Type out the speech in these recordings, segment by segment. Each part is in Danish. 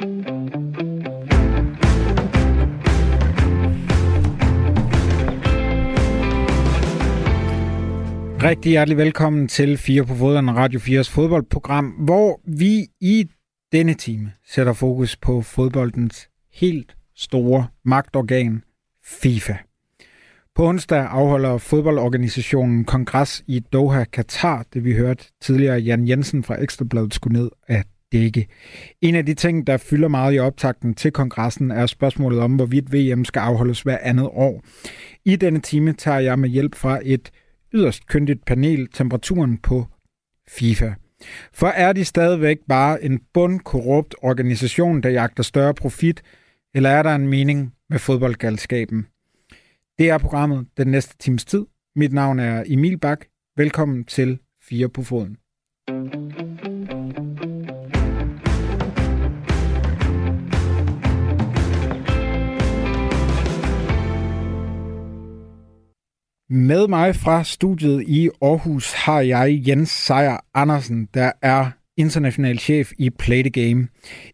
Rigtig hjertelig velkommen til 4 på fodbold, Radio 4's fodboldprogram, hvor vi i denne time sætter fokus på fodboldens helt store magtorgan, FIFA. På onsdag afholder fodboldorganisationen kongres i Doha, Katar, det vi hørte tidligere Jan Jensen fra Ekstrabladet skulle ned at dække. En af de ting, der fylder meget i optakten til kongressen, er spørgsmålet om, hvorvidt VM skal afholdes hver andet år. I denne time tager jeg med hjælp fra et yderst kyndigt panel temperaturen på FIFA. For er de stadigvæk bare en bundkorrupt organisation, der jagter større profit, eller er der en mening med fodboldgalskaben? Det er programmet den næste times tid. Mit navn er Emil Bak. Velkommen til Fire på Foden. Med mig fra studiet i Aarhus har jeg Jens Sejer Andersen, der er international chef i Play the Game.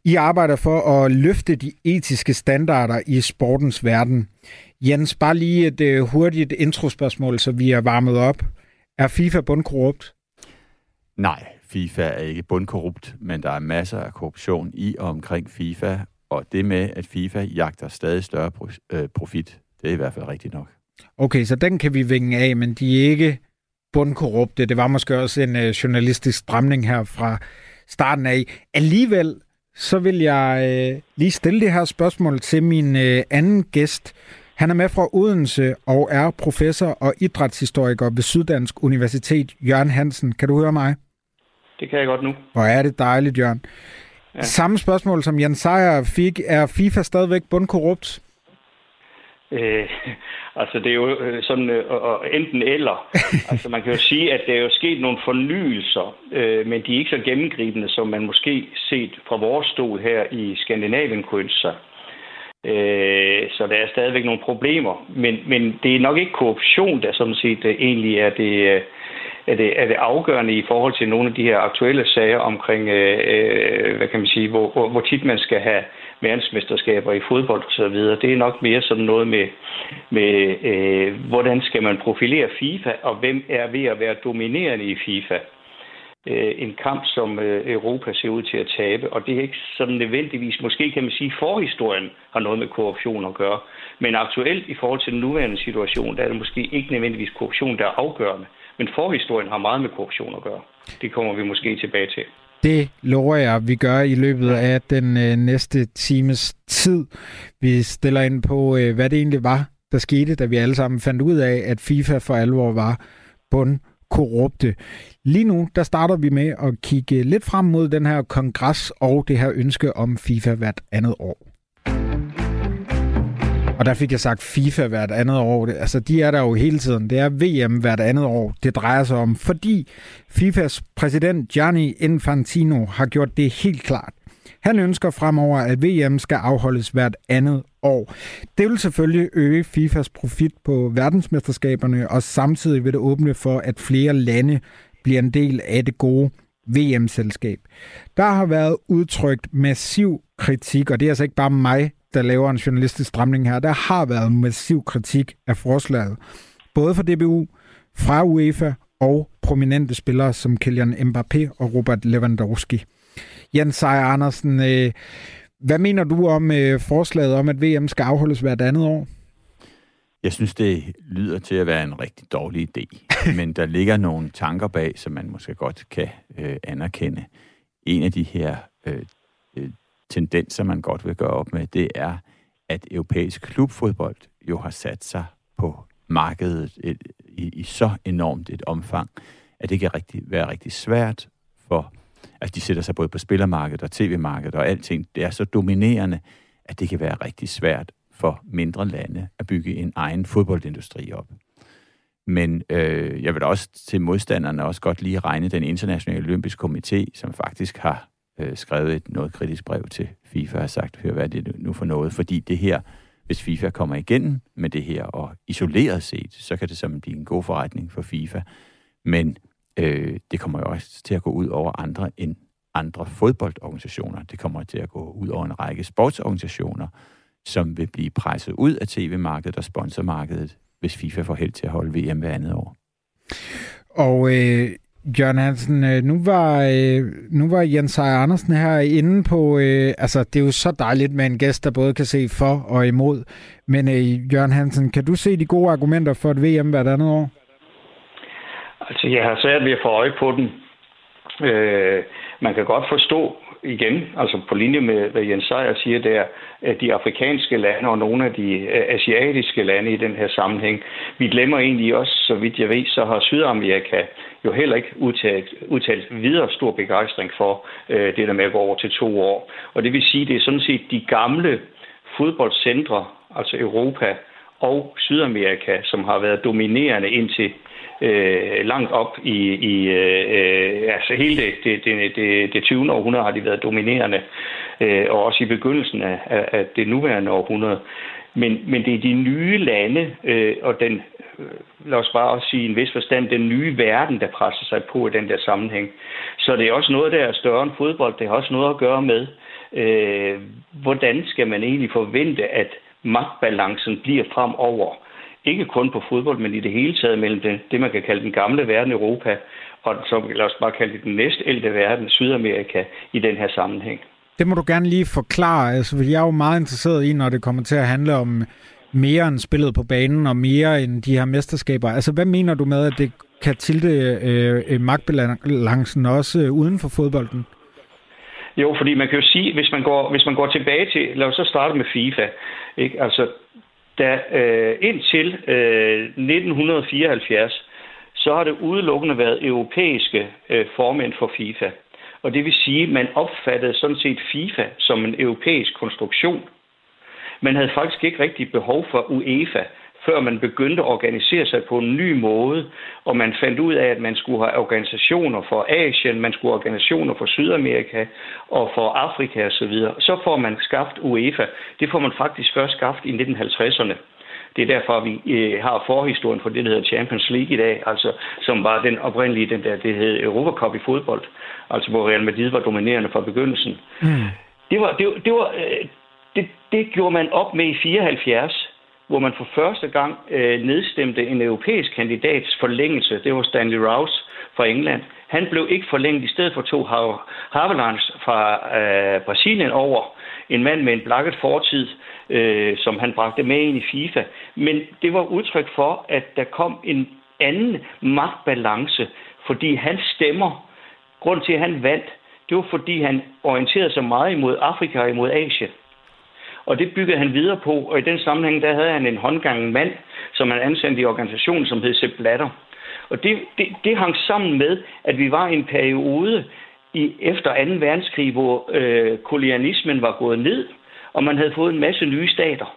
I arbejder for at løfte de etiske standarder i sportens verden. Jens, bare lige et øh, hurtigt introspørgsmål, så vi er varmet op. Er FIFA bundkorrupt? Nej, FIFA er ikke bundkorrupt, men der er masser af korruption i og omkring FIFA, og det med, at FIFA jagter stadig større øh, profit, det er i hvert fald rigtigt nok. Okay, så den kan vi vinge af, men de er ikke bundkorrupte. Det var måske også en uh, journalistisk stramning her fra starten af. Alligevel, så vil jeg uh, lige stille det her spørgsmål til min uh, anden gæst. Han er med fra Odense og er professor og idrætshistoriker ved Syddansk Universitet. Jørgen Hansen, kan du høre mig? Det kan jeg godt nu. Hvor er det dejligt, Jørgen. Ja. Samme spørgsmål som Jan Sejer fik. Er FIFA stadigvæk bundkorrupt? Øh, altså det er jo øh, sådan øh, enten eller. altså man kan jo sige, at der er jo sket nogle fornyelser, øh, men de er ikke så gennemgribende, som man måske set fra vores stol her i Skandinavien kunne ønske sig. Øh, så der er stadigvæk nogle problemer. Men, men det er nok ikke korruption, der som set øh, egentlig er det, øh, er det, er det afgørende i forhold til nogle af de her aktuelle sager omkring, øh, hvad kan man sige, hvor, hvor, hvor tit man skal have verdensmesterskaber i fodbold og så videre. Det er nok mere sådan noget med, med øh, hvordan skal man profilere FIFA, og hvem er ved at være dominerende i FIFA. Øh, en kamp, som øh, Europa ser ud til at tabe, og det er ikke sådan nødvendigvis, måske kan man sige, forhistorien har noget med korruption at gøre, men aktuelt i forhold til den nuværende situation, der er det måske ikke nødvendigvis korruption, der er afgørende, men forhistorien har meget med korruption at gøre. Det kommer vi måske tilbage til. Det lover jeg, vi gør i løbet af den øh, næste times tid. Vi stiller ind på, øh, hvad det egentlig var, der skete, da vi alle sammen fandt ud af, at FIFA for alvor var bund korrupte. Lige nu, der starter vi med at kigge lidt frem mod den her kongres og det her ønske om FIFA hvert andet år. Og der fik jeg sagt FIFA hvert andet år. Altså, de er der jo hele tiden. Det er VM hvert andet år, det drejer sig om. Fordi FIFAs præsident Gianni Infantino har gjort det helt klart. Han ønsker fremover, at VM skal afholdes hvert andet år. Det vil selvfølgelig øge FIFAs profit på verdensmesterskaberne, og samtidig vil det åbne for, at flere lande bliver en del af det gode VM-selskab. Der har været udtrykt massiv kritik, og det er altså ikke bare mig, der laver en journalistisk stramning her. Der har været massiv kritik af forslaget, både fra DBU, fra UEFA og prominente spillere som Kylian Mbappé og Robert Lewandowski. Jens Seier Andersen, øh, hvad mener du om øh, forslaget om, at VM skal afholdes hvert andet år? Jeg synes, det lyder til at være en rigtig dårlig idé. Men der ligger nogle tanker bag, som man måske godt kan øh, anerkende. En af de her øh, øh, tendenser, man godt vil gøre op med, det er, at europæisk klubfodbold jo har sat sig på markedet et, i, i så enormt et omfang, at det kan rigtig, være rigtig svært for, at de sætter sig både på spillermarkedet og tv-markedet og alting. Det er så dominerende, at det kan være rigtig svært for mindre lande at bygge en egen fodboldindustri op. Men øh, jeg vil også til modstanderne også godt lige regne den internationale olympiske komité, som faktisk har øh, skrevet et noget kritisk brev til FIFA og sagt, hør hvad det nu for noget, fordi det her, hvis FIFA kommer igen med det her, og isoleret set, så kan det simpelthen blive en god forretning for FIFA. Men øh, det kommer jo også til at gå ud over andre end andre fodboldorganisationer. Det kommer til at gå ud over en række sportsorganisationer, som vil blive presset ud af tv-markedet og sponsormarkedet, hvis FIFA får held til at holde VM hver andet år. Og øh, Jørgen Hansen, øh, nu var, øh, nu var Jens Ejer Andersen her inde på, øh, altså det er jo så dejligt med en gæst, der både kan se for og imod, men øh, Jørgen Hansen, kan du se de gode argumenter for et VM hvert andet år? Altså jeg har svært ved at få øje på den. Øh, man kan godt forstå, igen, altså på linje med, hvad Jens Sejer siger der, at de afrikanske lande og nogle af de øh, asiatiske lande i den her sammenhæng, vi glemmer egentlig også, så vidt jeg ved, så har Sydamerika jo heller ikke udtalt, udtalt videre stor begejstring for øh, det der med at gå over til to år. Og det vil sige, det er sådan set de gamle fodboldcentre, altså Europa og Sydamerika, som har været dominerende indtil øh, langt op i, i øh, altså hele det, det, det, det, det 20. århundrede har de været dominerende, øh, og også i begyndelsen af, af det nuværende århundrede. Men, men det er de nye lande, øh, og den, øh, lad os bare også sige i en vis forstand, den nye verden, der presser sig på i den der sammenhæng. Så det er også noget, der er større end fodbold. Det har også noget at gøre med, øh, hvordan skal man egentlig forvente, at magtbalancen bliver fremover ikke kun på fodbold, men i det hele taget mellem det, det man kan kalde den gamle verden Europa, og som lad os bare kalde det den næstældte verden, Sydamerika, i den her sammenhæng. Det må du gerne lige forklare, altså, jeg er jo meget interesseret i, når det kommer til at handle om mere end spillet på banen, og mere end de her mesterskaber. Altså, hvad mener du med, at det kan tilte øh, øh magtbalancen også øh, uden for fodbolden? Jo, fordi man kan jo sige, hvis man går, hvis man går tilbage til, lad os så starte med FIFA, ikke? Altså, da øh, indtil øh, 1974, så har det udelukkende været europæiske øh, formænd for FIFA. Og det vil sige, at man opfattede sådan set FIFA som en europæisk konstruktion. Man havde faktisk ikke rigtig behov for UEFA, før man begyndte at organisere sig på en ny måde, og man fandt ud af, at man skulle have organisationer for Asien, man skulle have organisationer for Sydamerika og for Afrika osv. Så, så får man skabt UEFA. Det får man faktisk først skabt i 1950'erne. Det er derfor, vi øh, har forhistorien for det, der hedder Champions League i dag, altså, som var den oprindelige, den der, det hed Europa Cup i fodbold, altså hvor Real Madrid var dominerende fra begyndelsen. Mm. Det, var, det, det, var, øh, det, det gjorde man op med i 74, hvor man for første gang øh, nedstemte en europæisk kandidats forlængelse. Det var Stanley Rouse fra England. Han blev ikke forlænget. I stedet for to Havelands fra øh, Brasilien over. En mand med en blakket fortid, øh, som han bragte med ind i FIFA. Men det var udtryk for, at der kom en anden magtbalance, fordi han stemmer. Grund til, at han vandt, det var fordi, han orienterede sig meget imod Afrika og imod Asien. Og det byggede han videre på, og i den sammenhæng, der havde han en håndgangen mand, som han ansendte i organisationen, som hed Sepp Blatter. Og det, det, det hang sammen med, at vi var i en periode i, efter 2. verdenskrig, hvor øh, kolonialismen var gået ned, og man havde fået en masse nye stater.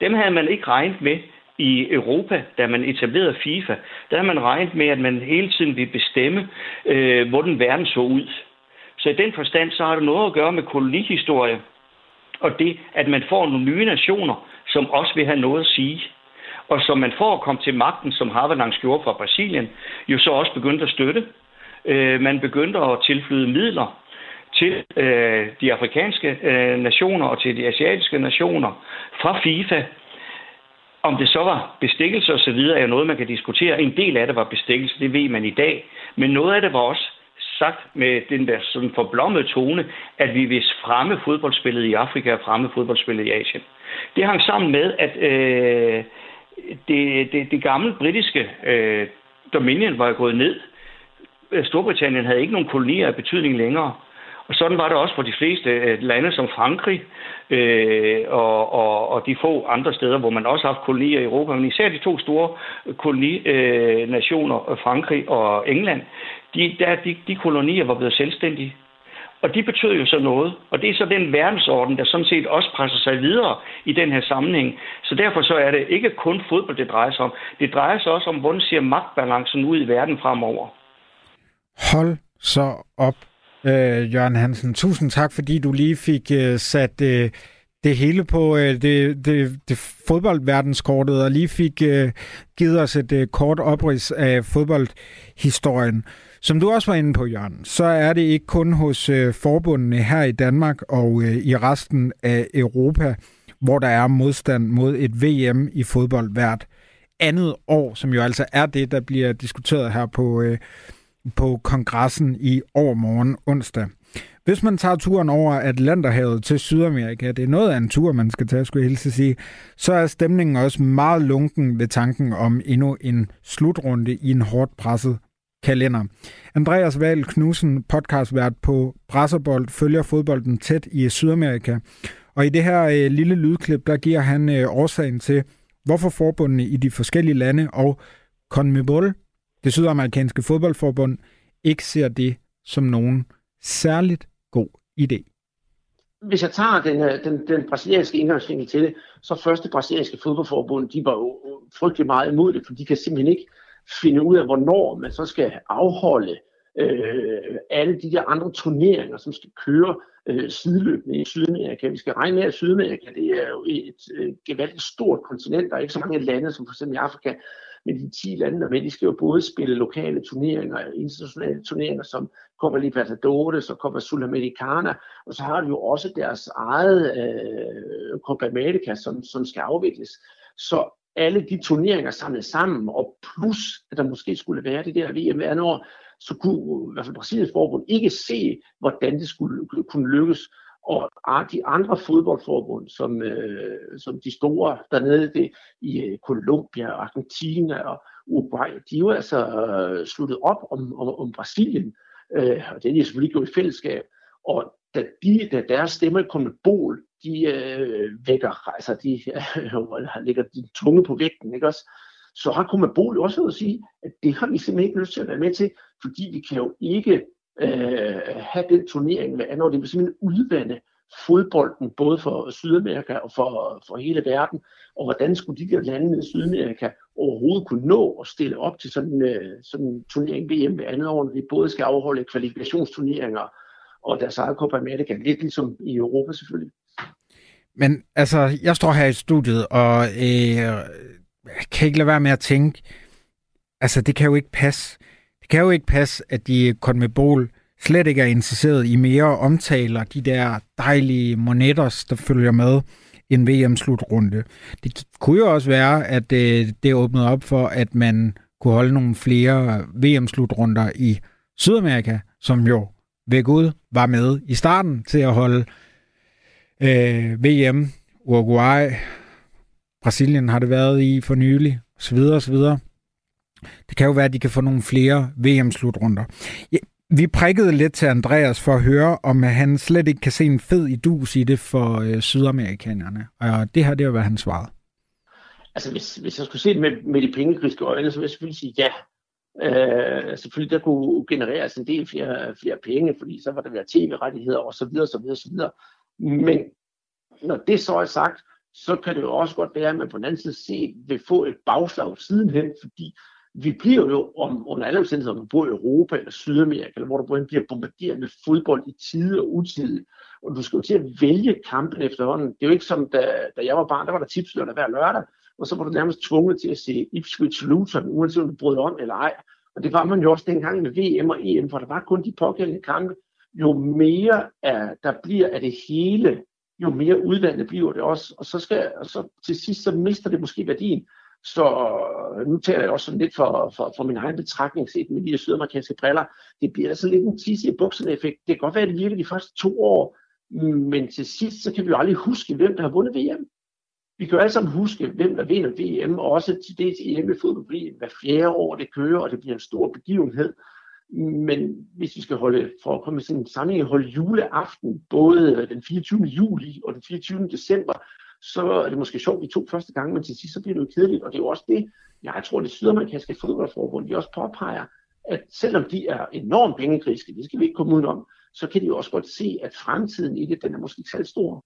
Dem havde man ikke regnet med i Europa, da man etablerede FIFA. Der havde man regnet med, at man hele tiden ville bestemme, øh, hvordan verden så ud. Så i den forstand, så har det noget at gøre med kolonihistorie, og det, at man får nogle nye nationer, som også vil have noget at sige. Og som man får at komme til magten, som Havelangs gjorde fra Brasilien, jo så også begyndte at støtte. Øh, man begyndte at tilflyde midler til øh, de afrikanske øh, nationer og til de asiatiske nationer fra FIFA. Om det så var bestikkelse osv., er jo noget, man kan diskutere. En del af det var bestikkelse, det ved man i dag. Men noget af det var også sagt med den der sådan forblommede tone, at vi vil fremme fodboldspillet i Afrika og fremme fodboldspillet i Asien. Det hang sammen med, at øh, det, det, det gamle britiske øh, Dominion var gået ned. Øh, Storbritannien havde ikke nogen kolonier af betydning længere. Og sådan var det også for de fleste øh, lande som Frankrig øh, og, og, og de få andre steder, hvor man også har haft kolonier i Europa. Men især de to store koloninationer, øh, øh, Frankrig og England, de, der, de, de kolonier var blevet selvstændige. Og de betød jo så noget. Og det er så den verdensorden, der sådan set også presser sig videre i den her sammenhæng. Så derfor så er det ikke kun fodbold, det drejer sig om. Det drejer sig også om, hvordan ser magtbalancen ud i verden fremover. Hold så op, øh, Jørgen Hansen. Tusind tak, fordi du lige fik øh, sat øh, det hele på øh, det, det, det fodboldverdenskortet, og lige fik øh, givet os et øh, kort oprids af fodboldhistorien. Som du også var inde på, Jørgen, så er det ikke kun hos øh, forbundene her i Danmark og øh, i resten af Europa, hvor der er modstand mod et VM i fodbold hvert andet år, som jo altså er det, der bliver diskuteret her på, øh, på kongressen i overmorgen onsdag. Hvis man tager turen over Atlanterhavet til Sydamerika, det er noget af en tur, man skal tage, skulle jeg hilse sige, så er stemningen også meget lunken ved tanken om endnu en slutrunde i en hårdt presset kalender. Andreas Val Knudsen, podcastvært på Brasserbold, følger fodbolden tæt i Sydamerika. Og i det her øh, lille lydklip, der giver han øh, årsagen til, hvorfor forbundene i de forskellige lande og CONMEBOL, det sydamerikanske fodboldforbund, ikke ser det som nogen særligt god idé. Hvis jeg tager den, øh, den, den brasilianske indgangsvinkel til det, så første brasilianske fodboldforbund, de var jo frygtelig meget imod det, for de kan simpelthen ikke finde ud af, hvornår man så skal afholde øh, alle de der andre turneringer, som skal køre øh, sideløbende i Sydamerika. Vi skal regne med, at Sydamerika det er jo et øh, gevaldigt stort kontinent. Der er ikke så mange lande, som for eksempel i Afrika, med de 10 lande, men med, de skal jo både spille lokale turneringer, internationale turneringer som Copa Libertadores og Copa Sudamericana, og så har de jo også deres eget øh, Copa America, som, som skal afvikles. Så alle de turneringer samlet sammen, og plus at der måske skulle være det der VM hver år, så kunne i hvert fald Brasiliens forbund ikke se, hvordan det skulle kunne lykkes. Og de andre fodboldforbund, som, øh, som de store dernede det, i øh, Colombia, Argentina og Uruguay, de er jo altså øh, sluttet op om, om, om Brasilien. Øh, og det er de selvfølgelig gjort i fællesskab. Og da, de, da deres stemmer kom med bol, de øh, vækker, altså de øh, lægger de tunge på vægten, ikke også? Så har Kumabol jo også at sige, at det har vi simpelthen ikke lyst til at være med til, fordi vi kan jo ikke øh, have den turnering med andet, det vil simpelthen udvande fodbolden, både for Sydamerika og for, for hele verden, og hvordan skulle de der lande i Sydamerika overhovedet kunne nå at stille op til sådan, øh, sådan en turnering VM ved andet år, når de både skal afholde kvalifikationsturneringer og deres eget Copa America, lidt ligesom i Europa selvfølgelig. Men altså, jeg står her i studiet, og øh, kan ikke lade være med at tænke, altså det kan jo ikke passe. Det kan jo ikke passe, at de Conmebol slet ikke er interesseret i mere omtaler de der dejlige monetters, der følger med en VM-slutrunde. Det kunne jo også være, at det, det åbnede op for, at man kunne holde nogle flere VM-slutrunder i Sydamerika, som jo ved Gud var med i starten til at holde øh, VM, Uruguay, Brasilien har det været i for nylig, osv. osv. Det kan jo være, at de kan få nogle flere VM-slutrunder. Ja, vi prikkede lidt til Andreas for at høre, om han slet ikke kan se en fed idus i det for øh, sydamerikanerne. Og det her, det er hvad han svarede. Altså, hvis, hvis jeg skulle se det med, med de pengekriske øjne, så vil jeg selvfølgelig sige ja. Øh, selvfølgelig, der kunne genereres en del flere, flere penge, fordi så var der være tv-rettigheder osv. så videre. Men når det så er sagt, så kan det jo også godt være, at man på den anden side set vil få et bagslag sidenhen, fordi vi bliver jo om, under alle omstændigheder, om du bor i Europa eller Sydamerika, eller hvor du bor, bliver bombarderet med fodbold i tide og utide. Og du skal jo til at vælge kampen efterhånden. Det er jo ikke som, da, da jeg var barn, der var der tipslørdag hver lørdag, og så var du nærmest tvunget til at se Ipswich Luton, uanset om du brød om eller ej. Og det var man jo også dengang med VM og EM, for der var kun de pågældende kampe. Jo mere er, der bliver af det hele, jo mere udvandet bliver det også. Og så, skal, og så til sidst, så mister det måske værdien. Så øh, nu taler jeg også sådan lidt for, for, for min egen betragtning set med de her sydamerikanske briller. Det bliver altså lidt en tisse i bukserne effekt. Det kan godt være, at det virker de første to år, men til sidst, så kan vi jo aldrig huske, hvem der har vundet VM. Vi kan jo alle sammen huske, hvem der vinder VM, og også til det til EM i fodbold, fordi hver fjerde år det kører, og det bliver en stor begivenhed. Men hvis vi skal holde, for at komme med sådan en sammenhæng, holde juleaften, både den 24. juli og den 24. december, så er det måske sjovt de to første gange, men til sidst så bliver det jo kedeligt, og det er jo også det, jeg tror, det sydamerikanske fodboldforbund, de også påpeger, at selvom de er enormt pengekriske, det skal vi ikke komme ud om, så kan de jo også godt se, at fremtiden i det, den er måske ikke stor.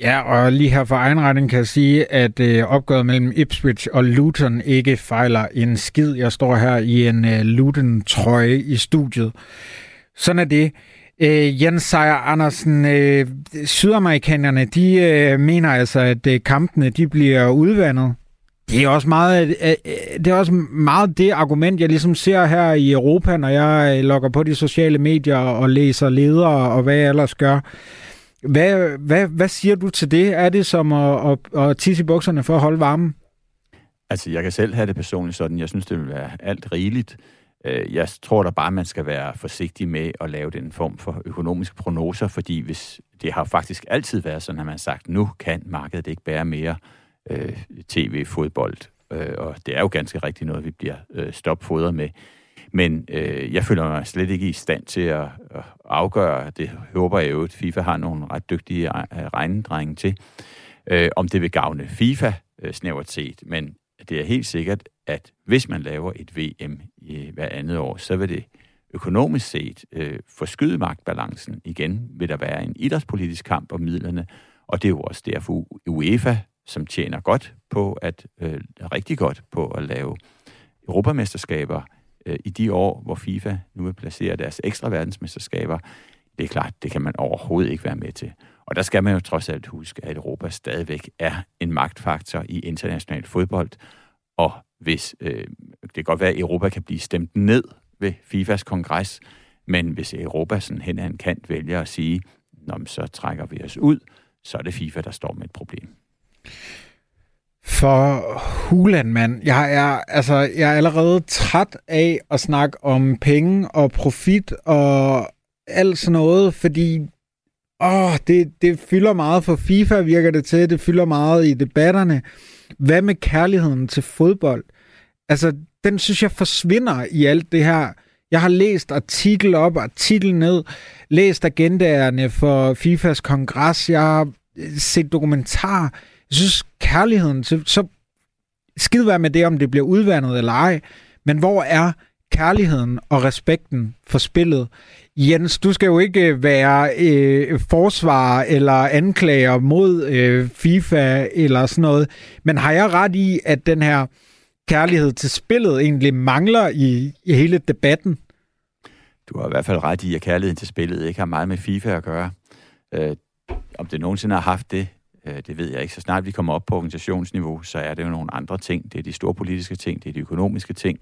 Ja, og lige her for egen retning kan jeg sige, at øh, opgøret mellem Ipswich og Luton ikke fejler en skid. Jeg står her i en øh, Luton-trøje i studiet. Sådan er det. Øh, Jens Seier Andersen, øh, sydamerikanerne, de øh, mener altså, at øh, kampene de bliver udvandet. det er også meget øh, øh det er også meget det argument, jeg ligesom ser her i Europa, når jeg øh, logger på de sociale medier og læser ledere og hvad jeg ellers gør. Hvad, hvad, hvad siger du til det? Er det som at, at, at tisse i bukserne for at holde varmen? Altså, jeg kan selv have det personligt sådan. Jeg synes, det vil være alt rigeligt. Øh, jeg tror da bare, man skal være forsigtig med at lave den form for økonomiske prognoser, fordi hvis det har faktisk altid været sådan, at man har sagt, nu kan markedet ikke bære mere øh, tv-fodbold. Øh, og det er jo ganske rigtigt noget, vi bliver øh, stopfodret med. Men øh, jeg føler mig slet ikke i stand til at, at afgøre, det håber jeg jo, at FIFA har nogle ret dygtige øh, regnedrenge til, øh, om det vil gavne FIFA øh, snævert set. Men det er helt sikkert, at hvis man laver et VM i øh, hver andet år, så vil det økonomisk set øh, forskyde magtbalancen. Igen vil der være en idrætspolitisk kamp om midlerne, og det er jo også derfor UEFA, som tjener godt på at øh, rigtig godt på at lave europamesterskaber øh, i de år, hvor FIFA nu vil placere deres ekstra verdensmesterskaber. Det er klart, det kan man overhovedet ikke være med til. Og der skal man jo trods alt huske, at Europa stadigvæk er en magtfaktor i international fodbold, og hvis øh, det kan godt være, at Europa kan blive stemt ned ved FIFAs kongres, men hvis Europa sådan hen ad en kant vælger at sige, Nå, så trækker vi os ud, så er det FIFA, der står med et problem. For Huland, mand. Jeg er, altså, jeg er allerede træt af at snakke om penge og profit og alt sådan noget, fordi åh, det, det fylder meget for FIFA, virker det til. Det fylder meget i debatterne. Hvad med kærligheden til fodbold? Altså, den synes jeg forsvinder i alt det her. Jeg har læst artikel op, artikel ned, læst agendaerne for FIFAs kongres, jeg har øh, set dokumentar. Jeg synes, kærligheden til... Så skid være med det, om det bliver udvandet eller ej, men hvor er kærligheden og respekten for spillet? Jens, du skal jo ikke øh, være øh, forsvarer eller anklager mod øh, FIFA eller sådan noget, men har jeg ret i, at den her kærlighed til spillet egentlig mangler i, i hele debatten? Du har i hvert fald ret i, at kærligheden til spillet ikke har meget med FIFA at gøre. Øh, om det nogensinde har haft det, øh, det ved jeg ikke. Så snart vi kommer op på organisationsniveau, så er det jo nogle andre ting. Det er de store politiske ting, det er de økonomiske ting,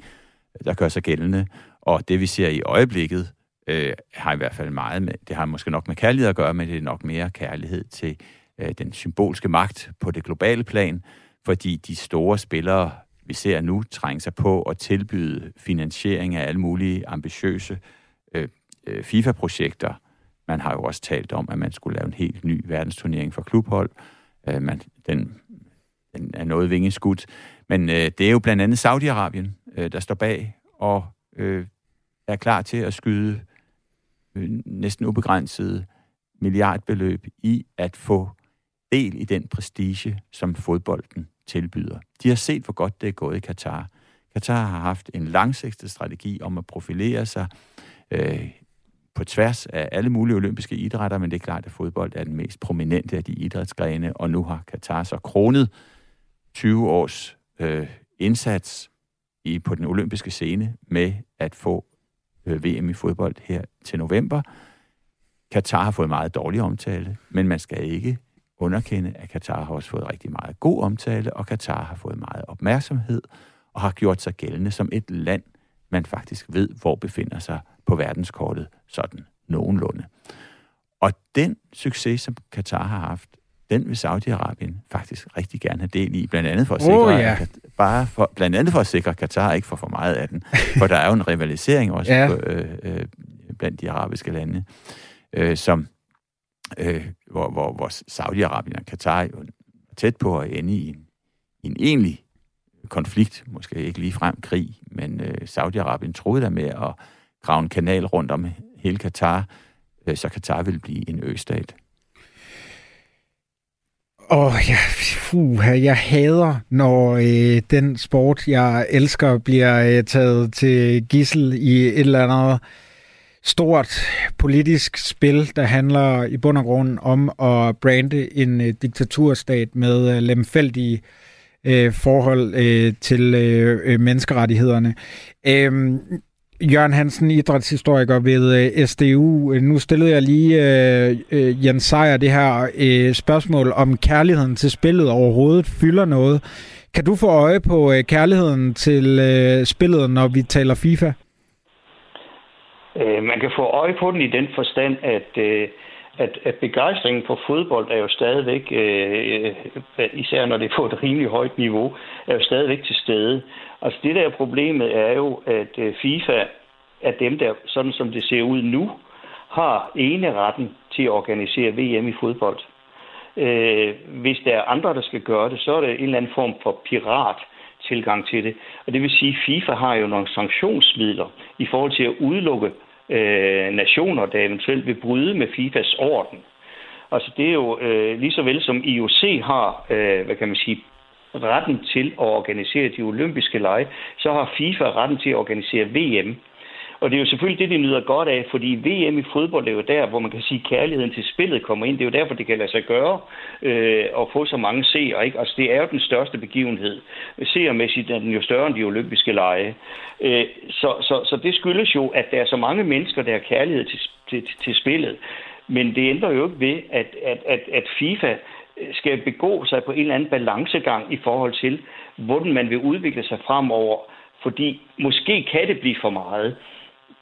øh, der gør sig gældende. Og det vi ser i øjeblikket, øh, har i hvert fald meget med, det har måske nok med kærlighed at gøre, men det er nok mere kærlighed til øh, den symbolske magt på det globale plan, fordi de store spillere, vi ser nu, trænger sig på at tilbyde finansiering af alle mulige ambitiøse øh, øh, FIFA-projekter. Man har jo også talt om, at man skulle lave en helt ny verdensturnering for klubhold. Øh, man, den, den er noget vingeskudt. Men øh, det er jo blandt andet Saudi-Arabien, øh, der står bag og øh, er klar til at skyde Øh, Øh, næsten ubegrænsede milliardbeløb i at få del i den prestige, som fodbolden tilbyder. De har set, hvor godt det er gået i Katar. Katar har haft en langsigtet strategi om at profilere sig øh, på tværs af alle mulige olympiske idrætter, men det er klart, at fodbold er den mest prominente af de idrætsgrene, og nu har Katar så kronet 20 års øh, indsats i, på den olympiske scene med at få øh, VM i fodbold her til november. Katar har fået meget dårlig omtale, men man skal ikke underkende, at Katar har også fået rigtig meget god omtale, og Katar har fået meget opmærksomhed og har gjort sig gældende som et land, man faktisk ved, hvor befinder sig på verdenskortet sådan nogenlunde. Og den succes, som Katar har haft, den vil Saudi-Arabien faktisk rigtig gerne have del i, blandt andet for at sikre, oh, ja. at, bare for, blandt andet for at sikre, at Katar ikke får for meget af den. For der er jo en rivalisering også ja. på, øh, øh, blandt de arabiske lande, øh, som, øh, hvor, hvor, hvor Saudi-Arabien og Katar er jo tæt på at ende i en, en egentlig konflikt, måske ikke lige frem krig, men øh, Saudi-Arabien troede der med at grave en kanal rundt om hele Katar, øh, så Katar ville blive en østat. Åh, oh, ja, fuha, jeg hader, når øh, den sport, jeg elsker, bliver øh, taget til gissel i et eller andet stort politisk spil, der handler i bund og grund om at brande en øh, diktaturstat med øh, lemfældige øh, forhold øh, til øh, øh menneskerettighederne. Øh, Jørgen Hansen, idrætshistoriker ved øh, SDU. Nu stillede jeg lige øh, øh, Jens Sejer det her øh, spørgsmål, om kærligheden til spillet overhovedet fylder noget. Kan du få øje på øh, kærligheden til øh, spillet, når vi taler FIFA? Øh, man kan få øje på den i den forstand, at, øh, at, at begejstringen for fodbold er jo stadigvæk, øh, øh især når det er på et rimelig højt niveau, er jo stadigvæk til stede. Altså det der problemet er jo, at øh, FIFA er dem, der, sådan som det ser ud nu, har ene retten til at organisere VM i fodbold. Øh, hvis der er andre, der skal gøre det, så er det en eller anden form for pirat tilgang til det. Og det vil sige, at FIFA har jo nogle sanktionsmidler i forhold til at udelukke øh, nationer, der eventuelt vil bryde med FIFAs orden. Altså det er jo øh, lige så vel som IOC har, øh, hvad kan man sige, retten til at organisere de olympiske lege, så har FIFA retten til at organisere VM. Og det er jo selvfølgelig det, de nyder godt af, fordi VM i fodbold er jo der, hvor man kan sige, at kærligheden til spillet kommer ind. Det er jo derfor, det kan lade sig gøre øh, at få så mange seere. Ikke? Altså, det er jo den største begivenhed. Seermæssigt er den jo større end de olympiske lege. Øh, så, så, så det skyldes jo, at der er så mange mennesker, der har kærlighed til, til, til spillet. Men det ændrer jo ikke ved, at, at, at, at FIFA Øh, skal begå sig på en eller anden balancegang i forhold til, hvordan man vil udvikle sig fremover. Fordi måske kan det blive for meget.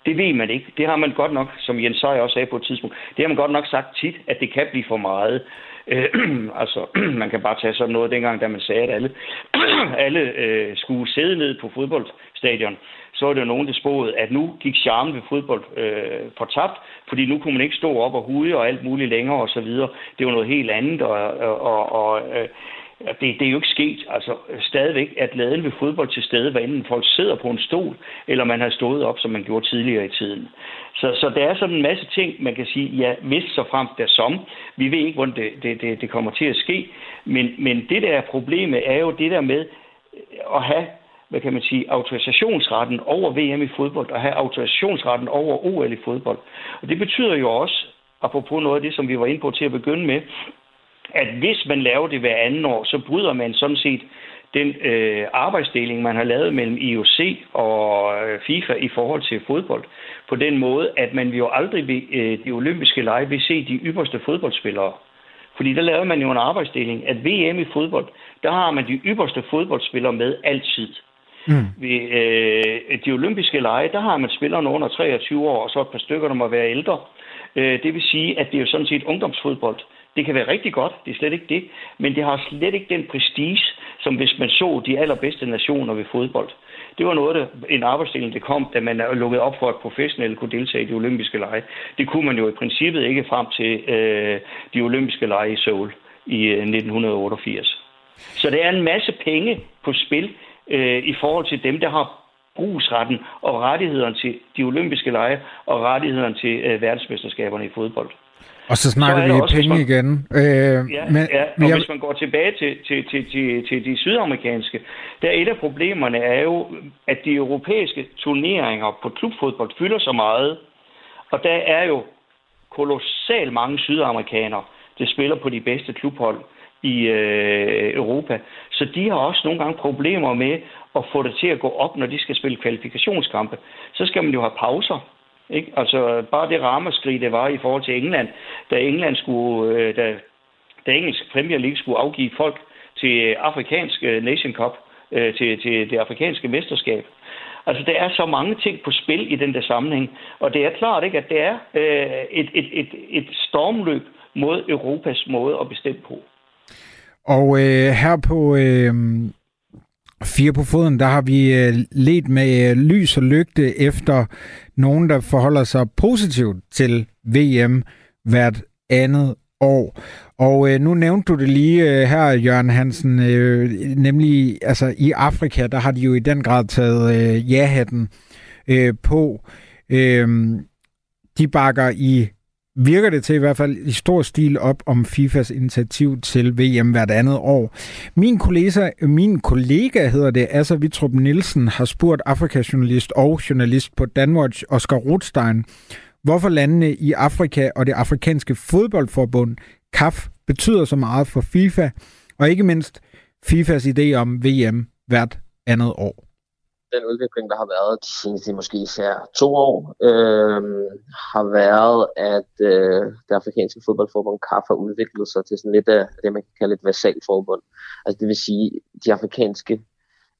Det ved man ikke. Det har man godt nok, som Jens Seier også sagde på et tidspunkt, det har man godt nok sagt tit, at det kan blive for meget. Øh, altså, man kan bare tage sådan noget dengang, da man sagde, at alle, alle øh, skulle sidde ned på fodboldstadion. Så var det jo nogen, der spåede, at nu gik charmen ved fodbold øh, fortabt, fordi nu kunne man ikke stå op og hude og alt muligt længere og så videre. Det var noget helt andet, og, og, og øh, det, det er jo ikke sket. Altså stadigvæk er glæden ved fodbold til stede, hvad enten folk sidder på en stol, eller man har stået op, som man gjorde tidligere i tiden. Så, så der er sådan en masse ting, man kan sige, ja, hvis så frem der som. Vi ved ikke, hvordan det, det, det, det kommer til at ske. Men, men det der er problemet, er jo det der med at have hvad kan man sige, autorisationsretten over VM i fodbold, og have autorisationsretten over OL i fodbold. Og det betyder jo også, apropos noget af det, som vi var inde på til at begynde med, at hvis man laver det hver anden år, så bryder man sådan set den øh, arbejdsdeling, man har lavet mellem IOC og øh, FIFA i forhold til fodbold, på den måde, at man jo aldrig ved øh, de olympiske lege vil se de ypperste fodboldspillere. Fordi der lavede man jo en arbejdsdeling, at VM i fodbold, der har man de ypperste fodboldspillere med altid. Mm. Ved øh, de olympiske lege, der har man spillerne under 23 år, og så et par stykker, der må være ældre. Øh, det vil sige, at det er jo sådan set ungdomsfodbold. Det kan være rigtig godt, det er slet ikke det, men det har slet ikke den prestige, som hvis man så de allerbedste nationer ved fodbold. Det var noget, der, en arbejdsdeling, det kom, da man er lukket op for, at professionelle kunne deltage i de olympiske lege. Det kunne man jo i princippet ikke frem til øh, de olympiske lege i Seoul i øh, 1988. Så der er en masse penge på spil øh, i forhold til dem, der har brugsretten og rettighederne til de olympiske lege og rettighederne til øh, verdensmesterskaberne i fodbold. Og så snakker så vi også, penge man, igen. Øh, ja, men, ja, og men jeg... hvis man går tilbage til, til, til, til, til de sydamerikanske, der et af problemerne er jo, at de europæiske turneringer på klubfodbold fylder så meget, og der er jo kolossalt mange sydamerikanere, der spiller på de bedste klubhold i øh, Europa. Så de har også nogle gange problemer med at få det til at gå op, når de skal spille kvalifikationskampe. Så skal man jo have pauser. Ikke? Altså bare det ramaskrig, det var i forhold til England, da England skulle, øh, da, da engelsk Premier League skulle afgive folk til afrikansk øh, Nation Cup, øh, til, til det afrikanske mesterskab. Altså, der er så mange ting på spil i den der sammenhæng, og det er klart ikke, at det er øh, et, et, et, et stormløb mod Europas måde at bestemme på. Og øh, her på øh, Fire på foden, der har vi øh, let med øh, lys og lygte efter nogen, der forholder sig positivt til VM hvert andet år. Og øh, nu nævnte du det lige øh, her, Jørgen Hansen, øh, nemlig altså i Afrika, der har de jo i den grad taget øh, ja-hatten øh, på. Øh, de bakker i virker det til i hvert fald i stor stil op om FIFAs initiativ til VM hvert andet år. Min kollega, min kollega hedder det, Asser Vitrup Nielsen, har spurgt Afrikajournalist og journalist på Danwatch, Oscar Rothstein, hvorfor landene i Afrika og det afrikanske fodboldforbund, CAF, betyder så meget for FIFA, og ikke mindst FIFAs idé om VM hvert andet år den udvikling, der har været de seneste måske især to år, øh, har været, at øh, det afrikanske fodboldforbund CAF har udviklet sig til sådan lidt af det, man kan kalde et vasalforbund. Altså det vil sige, de afrikanske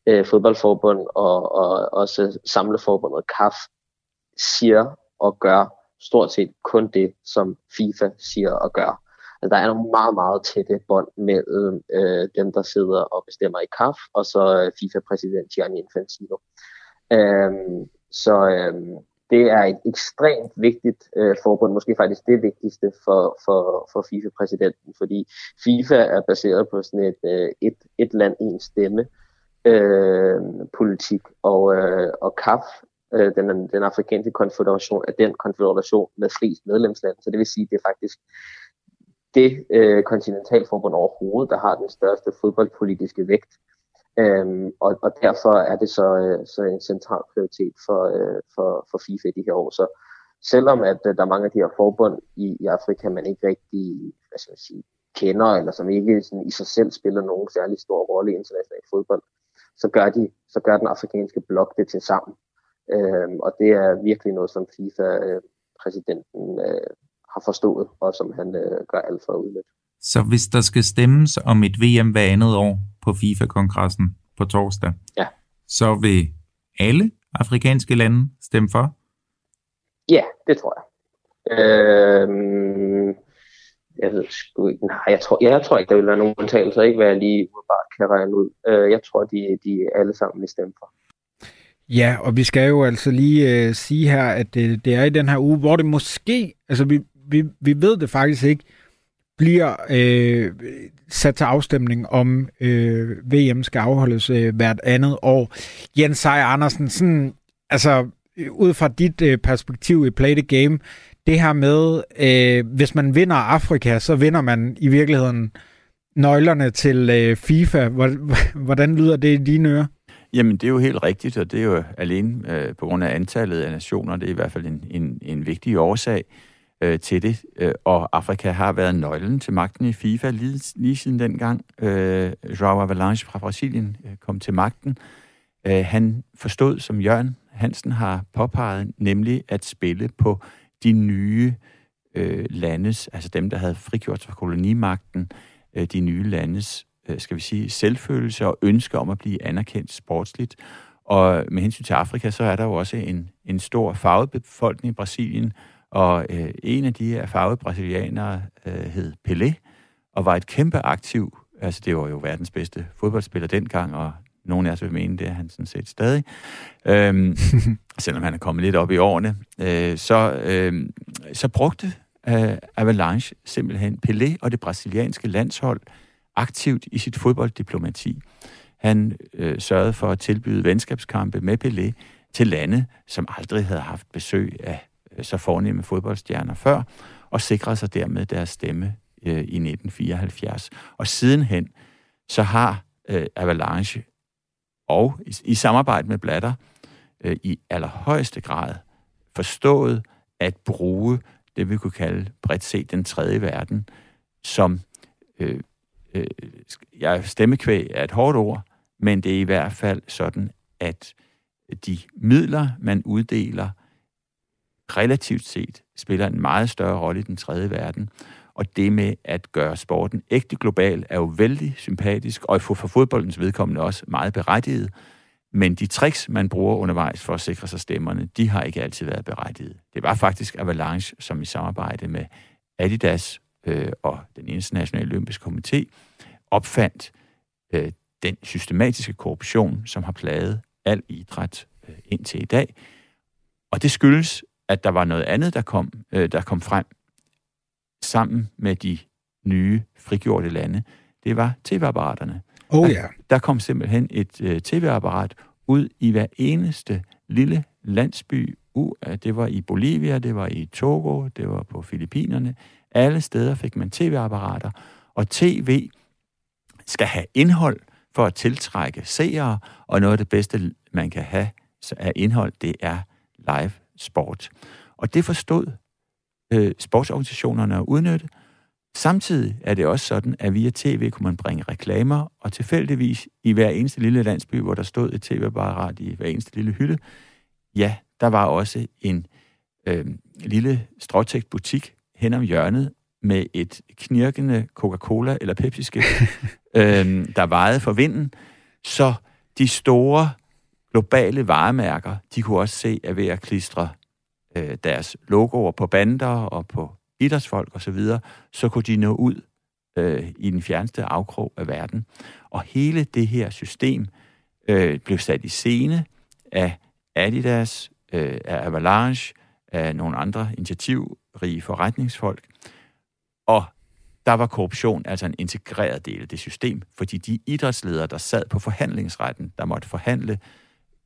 øh, fodboldforbund og, og også samleforbundet CAF siger og gør stort set kun det, som FIFA siger og gør. Altså, der er nogle meget, meget tætte bånd mellem øh, dem, der sidder og bestemmer i CAF, og så øh, FIFA-præsident Gianni Infantino. Øhm, så øhm, det er et ekstremt vigtigt øh, forbund, måske faktisk det vigtigste for, for, for FIFA-præsidenten, fordi FIFA er baseret på sådan et, øh, et, et land, en stemme øh, politik, og, øh, og CAF øh, den, den afrikanske konfederation er den konfederation med flest medlemslande. Så det vil sige, at det er faktisk det øh, kontinentalforbund overhovedet, der har den største fodboldpolitiske vægt. Øhm, og, og derfor er det så, øh, så en central prioritet for, øh, for, for FIFA i de her år. Så selvom at øh, der er mange af de her forbund i, i Afrika, man ikke rigtig hvad skal man sige, kender, eller som ikke sådan, i sig selv spiller nogen særlig stor rolle i international fodbold, så gør, de, så gør den afrikanske blok det til sammen. Øhm, og det er virkelig noget, som FIFA-præsidenten øh, har forstået, og som han øh, gør alt for at udnytte. Så hvis der skal stemmes om et VM hver andet år på FIFA-kongressen på torsdag, ja. så vil alle afrikanske lande stemme for? Ja, det tror jeg. Øhm, jeg ved sgu ikke. Nej, jeg tror, jeg tror ikke, der vil være nogen undtagelser. Ikke hvad jeg lige bare kan regne ud. Øh, jeg tror, de, de alle sammen vil stemme for. Ja, og vi skal jo altså lige øh, sige her, at det, det er i den her uge, hvor det måske, altså vi, vi, vi ved det faktisk ikke, bliver øh, sat til afstemning om øh, VM skal afholdes øh, hvert andet år. Jens Seier Andersen, sådan, altså øh, ud fra dit øh, perspektiv i Play the Game, det her med, øh, hvis man vinder Afrika, så vinder man i virkeligheden nøglerne til øh, FIFA. Hvordan lyder det i dine ører? Jamen, det er jo helt rigtigt, og det er jo alene øh, på grund af antallet af nationer, det er i hvert fald en, en, en vigtig årsag øh, til det. Øh, og Afrika har været nøglen til magten i FIFA lige, lige siden dengang øh, João Avalanche fra Brasilien øh, kom til magten. Øh, han forstod, som Jørgen Hansen har påpeget, nemlig at spille på de nye øh, landes, altså dem, der havde frigjort sig fra kolonimagten, øh, de nye landes Øh, skal vi sige, selvfølelse og ønske om at blive anerkendt sportsligt. Og med hensyn til Afrika, så er der jo også en, en stor farvet befolkning i Brasilien, og øh, en af de her farvede brasilianere øh, hed Pelé, og var et kæmpe aktiv, altså det var jo verdens bedste fodboldspiller dengang, og nogen af os vil mene, det er han sådan set stadig, øhm, selvom han er kommet lidt op i årene, øh, så, øh, så brugte øh, Avalanche simpelthen Pelé og det brasilianske landshold aktivt i sit fodbolddiplomati. Han øh, sørgede for at tilbyde venskabskampe med Pelé til lande, som aldrig havde haft besøg af Øh, så fornemme fodboldstjerner før, og sikrede sig dermed deres stemme øh, i 1974. Og sidenhen, så har øh, Avalanche og i, i samarbejde med Blatter øh, i allerhøjeste grad forstået at bruge det, vi kunne kalde bredt set den tredje verden, som øh, øh, ja, stemmekvæg er et hårdt ord, men det er i hvert fald sådan, at de midler, man uddeler, relativt set spiller en meget større rolle i den tredje verden. Og det med at gøre sporten ægte global er jo vældig sympatisk, og for fodboldens vedkommende også meget berettiget. Men de tricks, man bruger undervejs for at sikre sig stemmerne, de har ikke altid været berettiget. Det var faktisk Avalanche, som i samarbejde med Adidas øh, og den internationale olympiske komité opfandt øh, den systematiske korruption, som har plaget al idræt øh, indtil i dag. Og det skyldes, at der var noget andet, der kom, øh, der kom frem sammen med de nye frigjorte lande. Det var tv-apparaterne. Oh ja. Yeah. Der kom simpelthen et øh, tv-apparat ud i hver eneste lille landsby. Uh, det var i Bolivia, det var i Togo, det var på Filippinerne. Alle steder fik man tv-apparater, og tv skal have indhold for at tiltrække seere, og noget af det bedste, man kan have af indhold, det er live sport. Og det forstod øh, sportsorganisationerne at udnytte, Samtidig er det også sådan, at via tv kunne man bringe reklamer, og tilfældigvis i hver eneste lille landsby, hvor der stod et tv-apparat i hver eneste lille hylde, ja, der var også en øh, lille stråtægt butik hen om hjørnet med et knirkende Coca-Cola eller Pepsi-skilt, øh, der vejede for vinden. Så de store globale varemærker, de kunne også se at ved at klistre øh, deres logoer på bander og på idrætsfolk osv., så, videre, så kunne de nå ud øh, i den fjerneste afkrog af verden. Og hele det her system øh, blev sat i scene af Adidas, øh, af Avalanche, af nogle andre initiativrige forretningsfolk. Og der var korruption altså en integreret del af det system, fordi de idrætsledere, der sad på forhandlingsretten, der måtte forhandle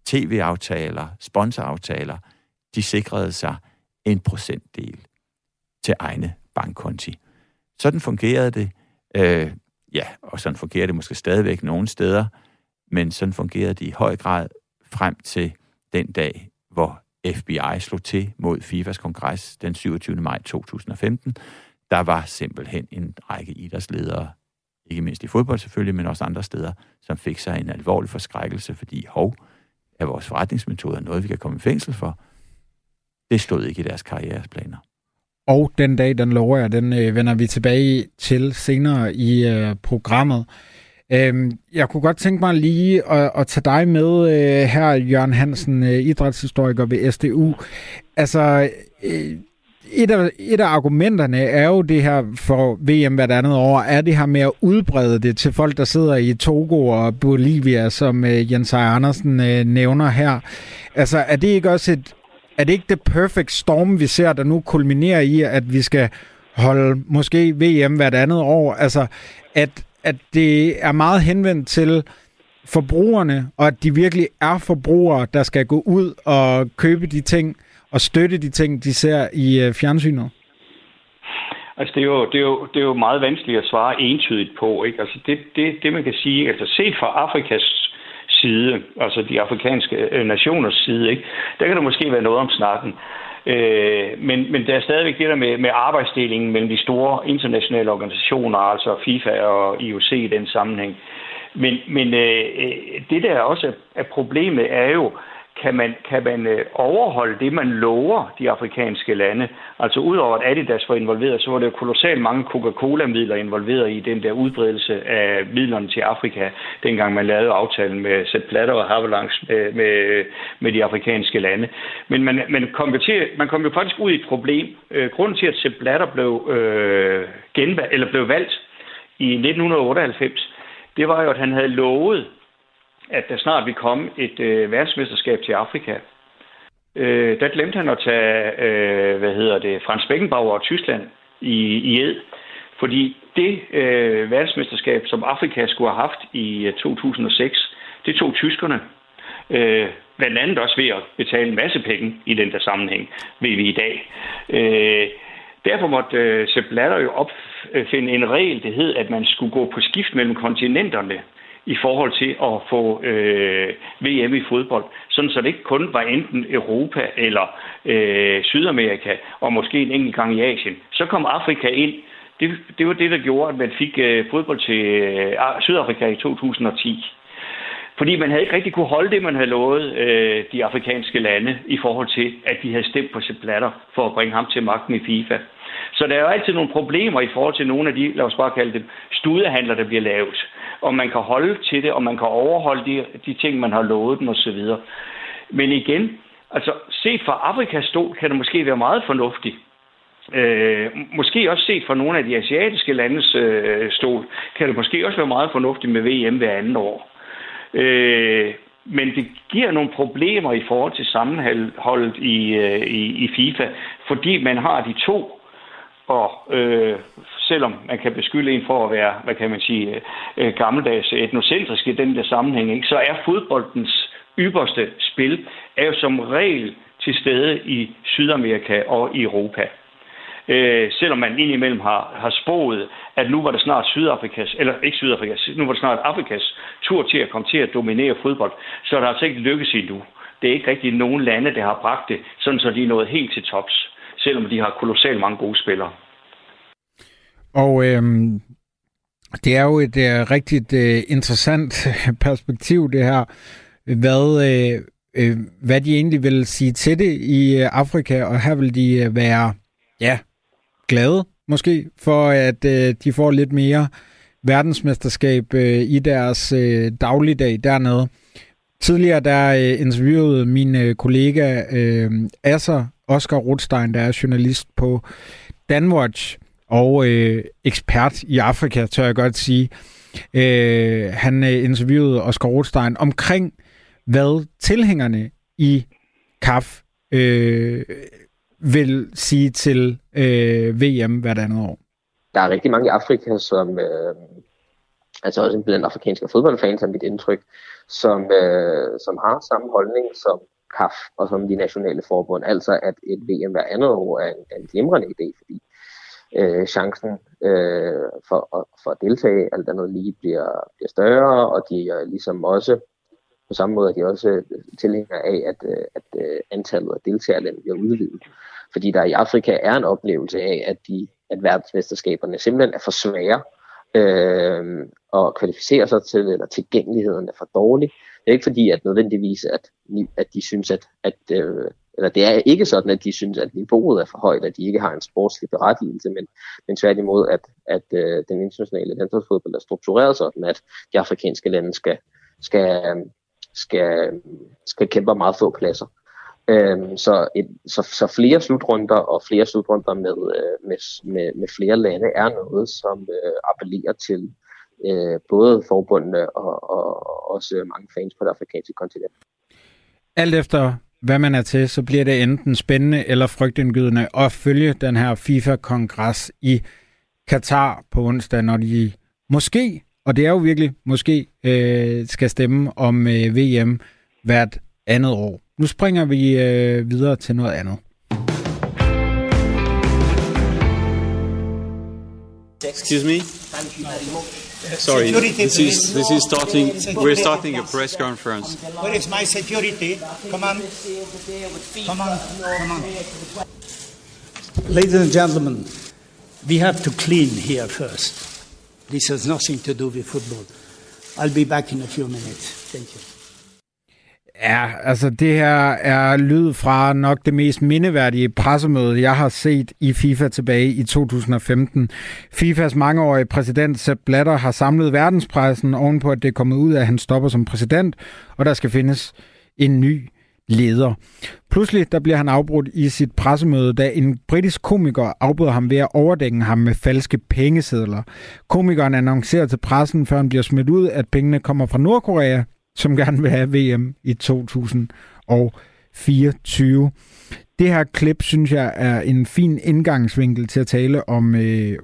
tv-aftaler, sponsoraftaler, de sikrede sig en procentdel til egne bankkonti. Sådan fungerede det. Øh, ja, og sådan fungerer det måske stadigvæk nogle steder, men sådan fungerede det i høj grad frem til den dag, hvor FBI slog til mod FIFAs kongres den 27. maj 2015. Der var simpelthen en række idrætsledere, ikke mindst i fodbold selvfølgelig, men også andre steder, som fik sig en alvorlig forskrækkelse, fordi hov, er vores forretningsmetoder noget, vi kan komme i fængsel for? Det stod ikke i deres karriereplaner. Og den dag, den lover jeg, den øh, vender vi tilbage til senere i øh, programmet. Øhm, jeg kunne godt tænke mig lige at, at tage dig med øh, her, Jørgen Hansen, øh, idrætshistoriker ved SDU. Altså, øh, et af, et af argumenterne er jo det her for VM hvert andet år, er det her med at udbrede det til folk, der sidder i Togo og Bolivia, som øh, Jens Ejer Andersen øh, nævner her. Altså, er det ikke også et, er det ikke det perfect storm, vi ser, der nu kulminerer i, at vi skal holde måske VM hvert andet år? Altså, at, at det er meget henvendt til forbrugerne, og at de virkelig er forbrugere, der skal gå ud og købe de ting, at støtte de ting, de ser i øh, fjernsynet? Altså, det er, jo, det, er jo, det er jo meget vanskeligt at svare entydigt på. Ikke? Altså, det, det, det, man kan sige, altså set fra Afrikas side, altså de afrikanske øh, nationers side, ikke? der kan der måske være noget om snakken. Øh, men, men der er stadigvæk det der med, med arbejdsdelingen mellem de store internationale organisationer, altså FIFA og IOC i den sammenhæng. Men, men øh, øh det der også er problemet er jo, kan man, kan man øh, overholde det, man lover de afrikanske lande. Altså udover at Adidas var involveret, så var der kolossalt mange Coca-Cola-midler involveret i den der udbredelse af midlerne til Afrika, dengang man lavede aftalen med Sepp Blatter og Havelangs med, øh, med, med de afrikanske lande. Men man, man, kom jo til, man kom jo faktisk ud i et problem. Øh, grunden til, at Sepp Blatter blev, øh, genvalg, eller blev valgt i 1998, det var jo, at han havde lovet at der snart vil komme et øh, verdensmesterskab til Afrika. Øh, der glemte han at tage, øh, hvad hedder det, Frans Beckenbauer og Tyskland i, i ed. Fordi det øh, verdensmesterskab, som Afrika skulle have haft i øh, 2006, det tog tyskerne. Øh, blandt andet også ved at betale en masse penge i den der sammenhæng, ved vi i dag. Øh, derfor måtte øh, Sepp Blatter jo opfinde en regel, det hed, at man skulle gå på skift mellem kontinenterne i forhold til at få øh, VM i fodbold, sådan så det ikke kun var enten Europa eller øh, Sydamerika, og måske en enkelt gang i Asien. Så kom Afrika ind. Det, det var det, der gjorde, at man fik øh, fodbold til øh, Sydafrika i 2010. Fordi man havde ikke rigtig kunne holde det, man havde lovet øh, de afrikanske lande i forhold til, at de havde stemt på sit platter for at bringe ham til magten i FIFA. Så der er jo altid nogle problemer i forhold til nogle af de, lad os bare kalde dem, studehandler, der bliver lavet. Om man kan holde til det, og man kan overholde de, de ting, man har lovet dem osv. Men igen, altså set fra Afrikas stol kan det måske være meget fornuftigt. Øh, måske også set fra nogle af de asiatiske landes øh, stol, kan det måske også være meget fornuftigt med VM hver anden år. Øh, men det giver nogle problemer i forhold til sammenholdet i, øh, i, i FIFA, fordi man har de to og øh, selvom man kan beskylde en for at være, hvad kan man sige, øh, gammeldags etnocentrisk i den der sammenhæng, ikke, så er fodboldens ypperste spil er jo som regel til stede i Sydamerika og i Europa. Øh, selvom man indimellem har, har spået, at nu var det snart Sydafrikas, eller ikke Sydafrikas, nu var det snart Afrikas tur til at komme til at dominere fodbold, så er der altså ikke lykkes endnu. Det er ikke rigtig nogen lande, der har bragt det, sådan så de er nået helt til tops selvom de har kolossalt mange gode spillere. Og øhm, det er jo et øh, rigtig øh, interessant perspektiv, det her. Hvad, øh, øh, hvad de egentlig vil sige til det i øh, Afrika, og her vil de øh, være ja, glade måske for, at øh, de får lidt mere verdensmesterskab øh, i deres øh, dagligdag dernede. Tidligere der øh, interviewede min øh, kollega øh, Asser Oscar Rothstein, der er journalist på Danwatch og øh, ekspert i Afrika, tør jeg godt sige. Øh, han øh, interviewede Oscar Rothstein omkring, hvad tilhængerne i KAF øh, vil sige til øh, VM hvert andet år. Der er rigtig mange i Afrika, som øh, altså også blandt afrikanske fodboldfans er mit indtryk, som, øh, som har samme holdning som KAF og som de nationale forbund, altså at et VM hver andet år er en, en glimrende idé, fordi øh, chancen øh, for, for at deltage alt andet lige bliver, bliver større, og de er ligesom også på samme måde er de også øh, tilhængere af, at, øh, at, øh, antallet af deltagerlande bliver udvidet. Fordi der i Afrika er en oplevelse af, at, de, at verdensmesterskaberne simpelthen er for svære øh, at kvalificere sig til, eller tilgængeligheden er for dårlig. Det er ikke fordi, at nødvendigvis, at, at de synes, at, at øh, eller det er ikke sådan, at de synes, at niveauet er for højt, at de ikke har en sportslig berettigelse, men, men tværtimod, at, at øh, den internationale landsholdsfodbold er struktureret sådan, at de afrikanske lande skal, skal, skal, skal kæmpe meget få pladser. Øhm, så, et, så, så flere slutrunder og flere slutrunder med, øh, med, med, med flere lande er noget, som øh, appellerer til øh, både forbundene og, og, og også mange fans på det afrikanske kontinent. Alt efter hvad man er til, så bliver det enten spændende eller frygtindgydende at følge den her FIFA-kongres i Katar på onsdag, når de måske, og det er jo virkelig måske, øh, skal stemme om øh, VM hvert andet år. Nu springer vi øh, videre til noget andet. Excuse me? Sorry, this is this is starting. We're starting a press conference. Where is my security? Come on, come on, come on. Ladies and gentlemen, we have to clean here first. This has nothing to do with football. I'll be back in a few minutes. Thank you. Ja, altså det her er lyd fra nok det mest mindeværdige pressemøde, jeg har set i FIFA tilbage i 2015. FIFAs mangeårige præsident Sepp Blatter har samlet verdenspressen ovenpå, at det er kommet ud af, at han stopper som præsident, og der skal findes en ny leder. Pludselig der bliver han afbrudt i sit pressemøde, da en britisk komiker afbryder ham ved at overdække ham med falske pengesedler. Komikeren annoncerer til pressen, før han bliver smidt ud, at pengene kommer fra Nordkorea, som gerne vil have VM i 2024. Det her klip, synes jeg, er en fin indgangsvinkel til at tale om øh,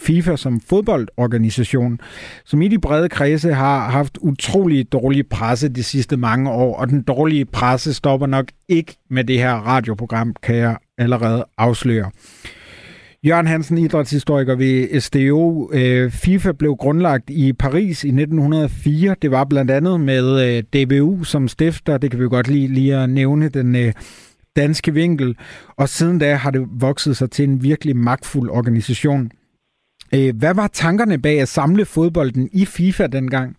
FIFA som fodboldorganisation, som i de brede kredse har haft utrolig dårlig presse de sidste mange år, og den dårlige presse stopper nok ikke med det her radioprogram, kan jeg allerede afsløre. Jørgen Hansen, idrætshistoriker ved SDO. Øh, FIFA blev grundlagt i Paris i 1904. Det var blandt andet med øh, DBU som stifter. Det kan vi godt lige, lige at nævne den øh, danske vinkel. Og siden da har det vokset sig til en virkelig magtfuld organisation. Øh, hvad var tankerne bag at samle fodbolden i FIFA dengang?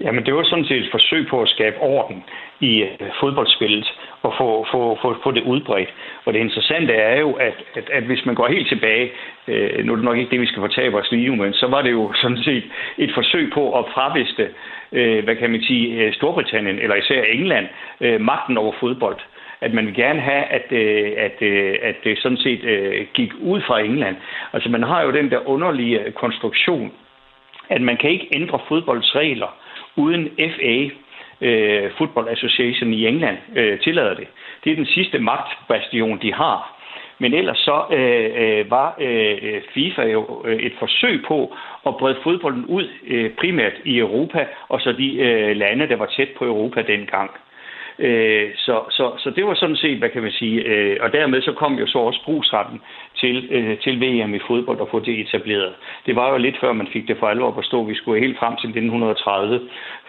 Jamen, det var sådan set et forsøg på at skabe orden i øh, fodboldspillet og få, få, få, få det udbredt. Og det interessante er jo, at, at, at hvis man går helt tilbage, øh, nu er det nok ikke det, vi skal fortabe os lige men så var det jo sådan set et forsøg på at fraviste, øh, hvad kan man sige, øh, Storbritannien, eller især England, øh, magten over fodbold at man vil gerne have, at, øh, at, øh, at det sådan set øh, gik ud fra England. Altså man har jo den der underlige konstruktion, at man kan ikke ændre fodboldsregler uden FA, øh, Football Association i England, øh, tillader det. Det er den sidste magtbastion, de har. Men ellers så øh, øh, var øh, FIFA jo øh, et forsøg på at brede fodbolden ud øh, primært i Europa, og så de øh, lande, der var tæt på Europa dengang. Øh, så, så, så det var sådan set, hvad kan man sige, øh, og dermed så kom jo så også brugsretten til, øh, til VM i fodbold og få det etableret. Det var jo lidt før man fik det for alvor på stå. Vi skulle helt frem til 1930,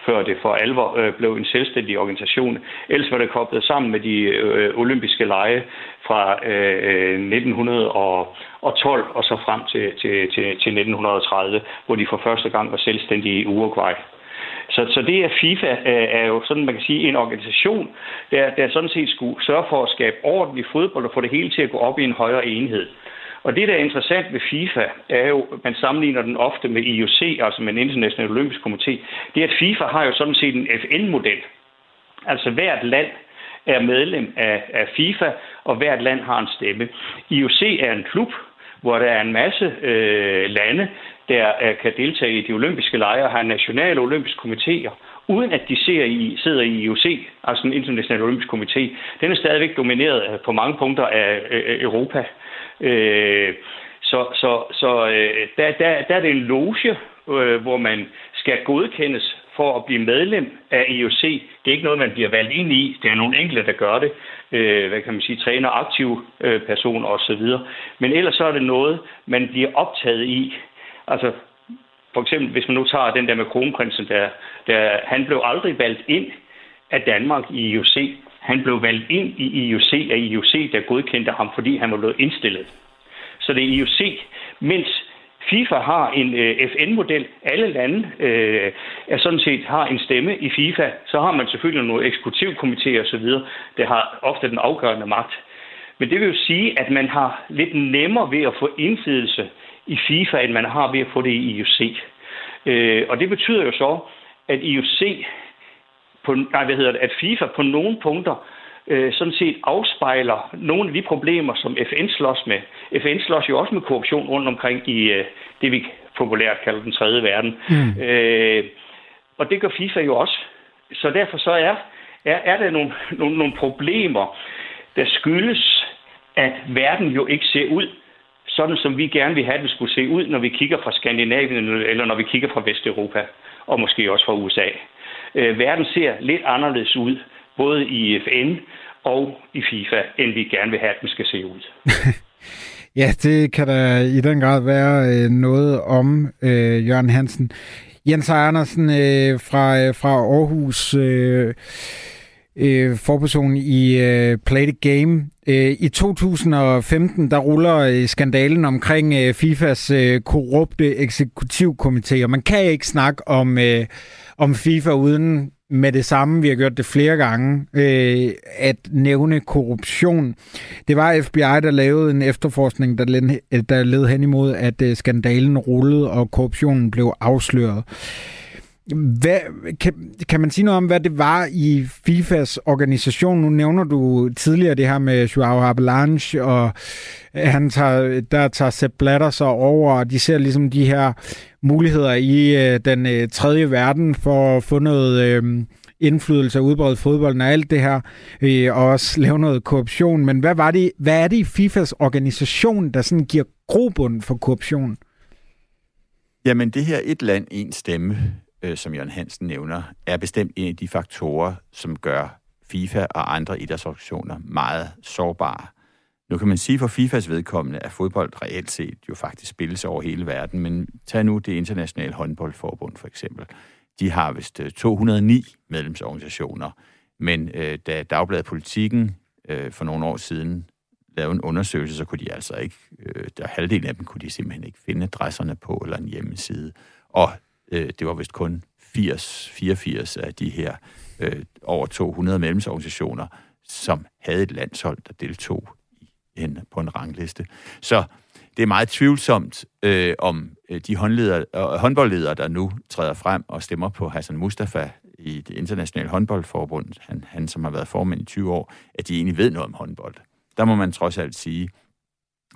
før det for alvor øh, blev en selvstændig organisation. Ellers var det koblet sammen med de øh, olympiske lege fra øh, 1912 og så frem til, til, til, til 1930, hvor de for første gang var selvstændige i Uruguay. Så, så det er FIFA øh, er jo sådan, man kan sige, en organisation, der, der sådan set skulle sørge for at skabe orden i fodbold og få det hele til at gå op i en højere enhed. Og det, der er interessant ved FIFA, er jo, man sammenligner den ofte med IOC, altså med en international olympisk komité, det er, at FIFA har jo sådan set en FN-model. Altså hvert land er medlem af, af FIFA, og hvert land har en stemme. IOC er en klub, hvor der er en masse øh, lande, der øh, kan deltage i de olympiske lejre og har nationale olympiske komitéer, uden at de ser i, sidder i IOC, altså den internationale olympiske komité. Den er stadigvæk domineret øh, på mange punkter af øh, Europa. Så så, så der, der, der er det en loge, hvor man skal godkendes for at blive medlem af IOC. Det er ikke noget, man bliver valgt ind i. Det er nogle enkelte, der gør det. Øh, hvad kan man sige? Træner, aktive øh, personer osv. Men ellers så er det noget, man bliver optaget i. Altså, for eksempel, hvis man nu tager den der med kronprinsen, der, der, han blev aldrig valgt ind af Danmark i IOC. Han blev valgt ind i IOC af IOC, der godkendte ham, fordi han var blevet indstillet. Så det er IOC, mens FIFA har en øh, FN-model. Alle lande øh, er sådan set har en stemme i FIFA. Så har man selvfølgelig nogle eksekutivkomiteer osv., der har ofte den afgørende magt. Men det vil jo sige, at man har lidt nemmere ved at få indflydelse i FIFA, end man har ved at få det i IOC. Øh, og det betyder jo så, at IOC, på, nej, hvad hedder det, at FIFA på nogle punkter øh, sådan set afspejler nogle af de problemer, som FN slås med. FN slås jo også med korruption rundt omkring i øh, det, vi populært kalder den tredje verden. Mm. Øh, og det gør FIFA jo også. Så derfor så er, er, er der nogle, nogle, nogle problemer, der skyldes, at verden jo ikke ser ud, sådan som vi gerne vil have, at det skulle se ud, når vi kigger fra Skandinavien, eller når vi kigger fra Vesteuropa, og måske også fra USA. Øh, verden ser lidt anderledes ud både i FN og i FIFA, end vi gerne vil have, at den skal se ud. ja, det kan der i den grad være øh, noget om, øh, Jørgen Hansen. Jens Andersen øh, fra, øh, fra Aarhus, øh, øh, forperson i øh, Play the Game. Øh, I 2015, der ruller øh, skandalen omkring øh, FIFAs korrupte eksekutivkomité, og man kan ikke snakke om, om FIFA uden med det samme, vi har gjort det flere gange, øh, at nævne korruption. Det var FBI, der lavede en efterforskning, der led, der led hen imod, at øh, skandalen rullede, og korruptionen blev afsløret. Hvad, kan, kan man sige noget om, hvad det var i FIFAs organisation? Nu nævner du tidligere det her med Joao Avalanche, og han tager, der tager Sepp Blatter sig over, og de ser ligesom de her muligheder i øh, den øh, tredje verden for at få noget øh, indflydelse og udbrede fodbolden og alt det her, øh, og også lave noget korruption. Men hvad, var det, hvad er det i FIFAs organisation, der sådan giver grobund for korruption? Jamen det her et land, en stemme, øh, som Jørgen Hansen nævner, er bestemt en af de faktorer, som gør FIFA og andre idrætsorganisationer meget sårbare. Nu kan man sige for FIFAs vedkommende, at fodbold reelt set jo faktisk spilles over hele verden, men tag nu det internationale håndboldforbund for eksempel. De har vist øh, 209 medlemsorganisationer, men øh, da Dagbladet Politikken øh, for nogle år siden lavede en undersøgelse, så kunne de altså ikke, øh, der halvdelen af dem kunne de simpelthen ikke finde adresserne på eller en hjemmeside. Og øh, det var vist kun 80, 84 af de her øh, over 200 medlemsorganisationer, som havde et landshold, der deltog i en, på en rangliste. Så det er meget tvivlsomt, øh, om øh, de håndleder, øh, håndboldledere, der nu træder frem og stemmer på Hassan Mustafa i det internationale håndboldforbund, han, han som har været formand i 20 år, at de egentlig ved noget om håndbold. Der må man trods alt sige,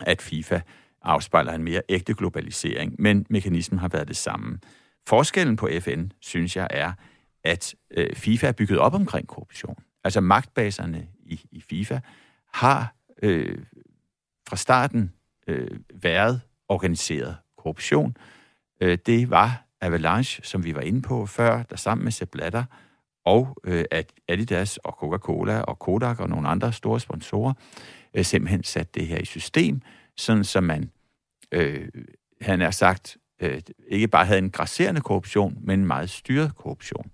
at FIFA afspejler en mere ægte globalisering, men mekanismen har været det samme. Forskellen på FN, synes jeg, er, at øh, FIFA er bygget op omkring korruption. Altså magtbaserne i, i FIFA har øh, fra starten øh, været organiseret korruption. Øh, det var Avalanche, som vi var inde på før, der sammen med Sepp Blatter og øh, at Adidas og Coca-Cola og Kodak og nogle andre store sponsorer øh, simpelthen satte det her i system, sådan som man, øh, han er sagt, øh, ikke bare havde en grasserende korruption, men en meget styret korruption.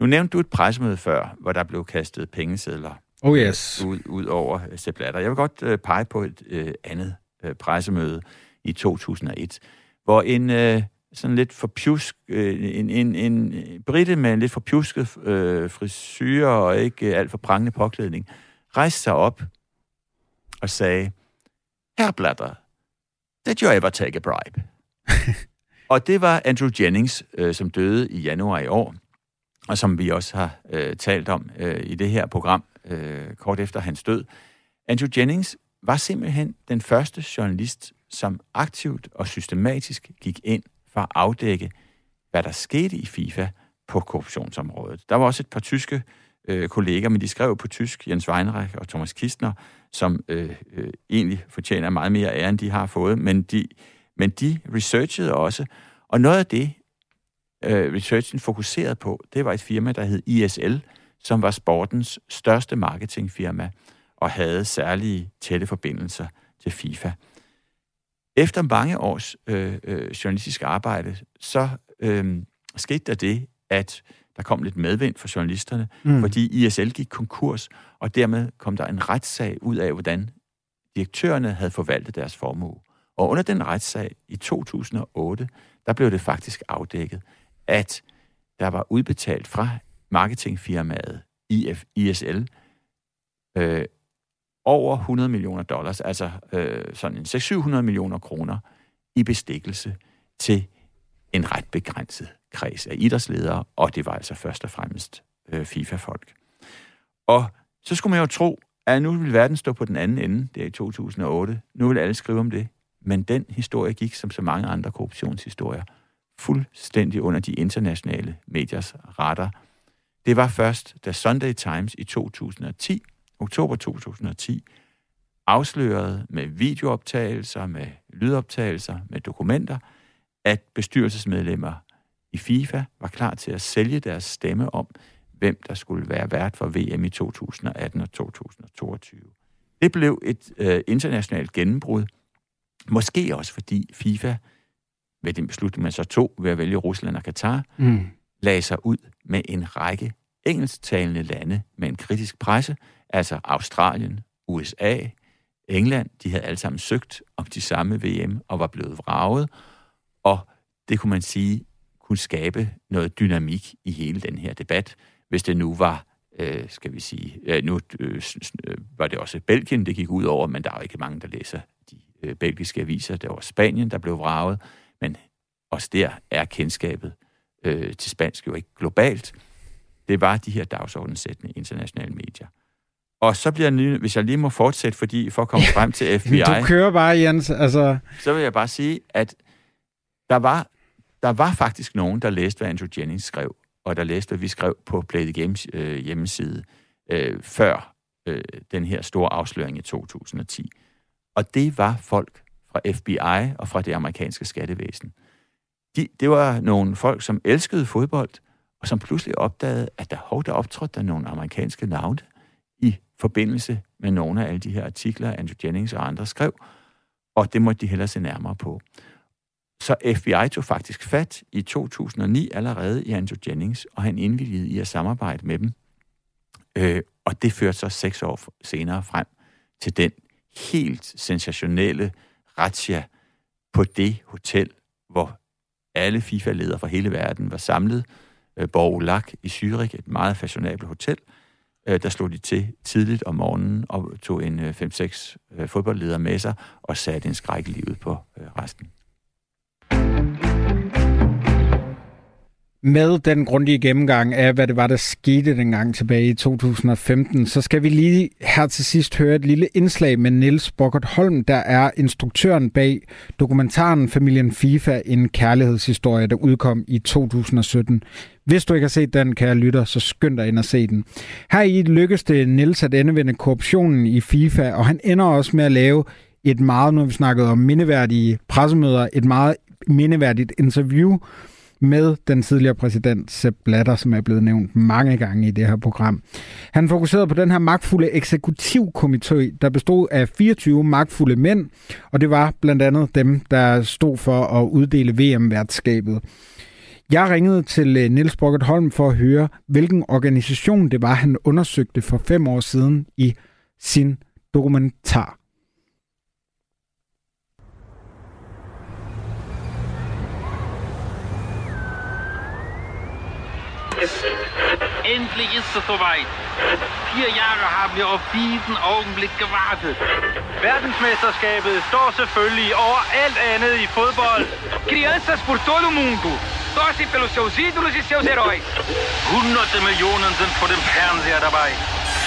Nu nævnte du et pressemøde før, hvor der blev kastet pengesedler oh yes. ud, ud over Sepp Blatter. Jeg vil godt øh, pege på et øh, andet øh, pressemøde i 2001, hvor en øh, sådan lidt forpjusk, øh, en, en, en britte med en lidt forpjusket øh, frisyr og ikke øh, alt for prangende påklædning, rejste sig op og sagde, Herr Blatter, did you ever take a bribe? og det var Andrew Jennings, øh, som døde i januar i år, og som vi også har øh, talt om øh, i det her program øh, kort efter hans død. Andrew Jennings var simpelthen den første journalist, som aktivt og systematisk gik ind for at afdække, hvad der skete i FIFA på korruptionsområdet. Der var også et par tyske øh, kolleger, men de skrev på tysk, Jens Weinreich og Thomas Kistner, som øh, øh, egentlig fortjener meget mere ære, end de har fået, men de, men de researchede også, og noget af det, øh, researchen fokuserede på, det var et firma, der hed ISL, som var sportens største marketingfirma og havde særlige tætte forbindelser til FIFA. Efter mange års øh, øh, journalistisk arbejde, så øh, skete der det, at der kom lidt medvind for journalisterne, mm. fordi ISL gik konkurs, og dermed kom der en retssag ud af, hvordan direktørerne havde forvaltet deres formue. Og under den retssag i 2008, der blev det faktisk afdækket, at der var udbetalt fra marketingfirmaet IF, ISL øh, over 100 millioner dollars, altså øh, sådan en 600-700 millioner kroner i bestikkelse til en ret begrænset kreds af idrætsledere, og det var altså først og fremmest øh, FIFA-folk. Og så skulle man jo tro, at nu vil verden stå på den anden ende, det er i 2008. Nu vil alle skrive om det. Men den historie gik, som så mange andre korruptionshistorier, fuldstændig under de internationale mediers radar. Det var først, da Sunday Times i 2010, oktober 2010, afslørede med videooptagelser, med lydoptagelser, med dokumenter, at bestyrelsesmedlemmer i FIFA var klar til at sælge deres stemme om, hvem der skulle være vært for VM i 2018 og 2022. Det blev et øh, internationalt gennembrud, måske også fordi FIFA, ved den beslutning, man så tog ved at vælge Rusland og Katar, mm. lagde sig ud med en række engelsktalende lande med en kritisk presse, altså Australien, USA, England, de havde alle sammen søgt om de samme VM og var blevet vraget, og det kunne man sige kunne skabe noget dynamik i hele den her debat, hvis det nu var, øh, skal vi sige, øh, nu øh, var det også Belgien, det gik ud over, men der er jo ikke mange, der læser de øh, belgiske aviser. Der var Spanien, der blev vraget, men også der er kendskabet øh, til spansk jo ikke globalt. Det var de her dagsordenssættende internationale medier. Og så bliver jeg, hvis jeg lige må fortsætte, fordi for at komme frem til FBI... du kører bare, Jens. Altså... Så vil jeg bare sige, at der var, der var faktisk nogen, der læste, hvad Andrew Jennings skrev, og der læste, hvad vi skrev på Play the Games øh, hjemmeside, øh, før øh, den her store afsløring i 2010. Og det var folk fra FBI og fra det amerikanske skattevæsen. De, det var nogle folk, som elskede fodbold, og som pludselig opdagede, at der, hov, der optrådte der nogle amerikanske navne i forbindelse med nogle af alle de her artikler, Andrew Jennings og andre skrev, og det måtte de hellere se nærmere på. Så FBI tog faktisk fat i 2009 allerede i Andrew Jennings, og han indvilligede i at samarbejde med dem. Øh, og det førte så seks år senere frem til den helt sensationelle razzia på det hotel, hvor alle FIFA-ledere fra hele verden var samlet. Øh, Borg Lac i Zürich, et meget fashionabelt hotel. Øh, der slog de til tidligt om morgenen og tog en øh, 5-6 fodboldledere med sig og satte en skræk i livet på resten. Med den grundige gennemgang af, hvad det var, der skete dengang tilbage i 2015, så skal vi lige her til sidst høre et lille indslag med Niels Bokkert Holm, der er instruktøren bag dokumentaren Familien FIFA, en kærlighedshistorie, der udkom i 2017. Hvis du ikke har set den, kære lytter, så skynd dig ind og se den. Her i lykkes det Niels at endevende korruptionen i FIFA, og han ender også med at lave et meget, nu har vi snakket om mindeværdige pressemøder, et meget mindeværdigt interview, med den tidligere præsident Sepp Blatter, som er blevet nævnt mange gange i det her program. Han fokuserede på den her magtfulde eksekutivkomité, der bestod af 24 magtfulde mænd, og det var blandt andet dem, der stod for at uddele VM-værtskabet. Jeg ringede til øh, Niels Brockert Holm for at høre, hvilken organisation det var, han undersøgte for fem år siden i sin dokumentar. Endlich ist es soweit. Vier Jahre haben wir auf diesen Augenblick gewartet. Verdensmesterskabet står selvfølgelig over alt andet i fodbold. Crianças por todo mundo. Torcem pelos seus ídolos e seus heróis. Hunderte Millionen sind vor dem Fernseher dabei.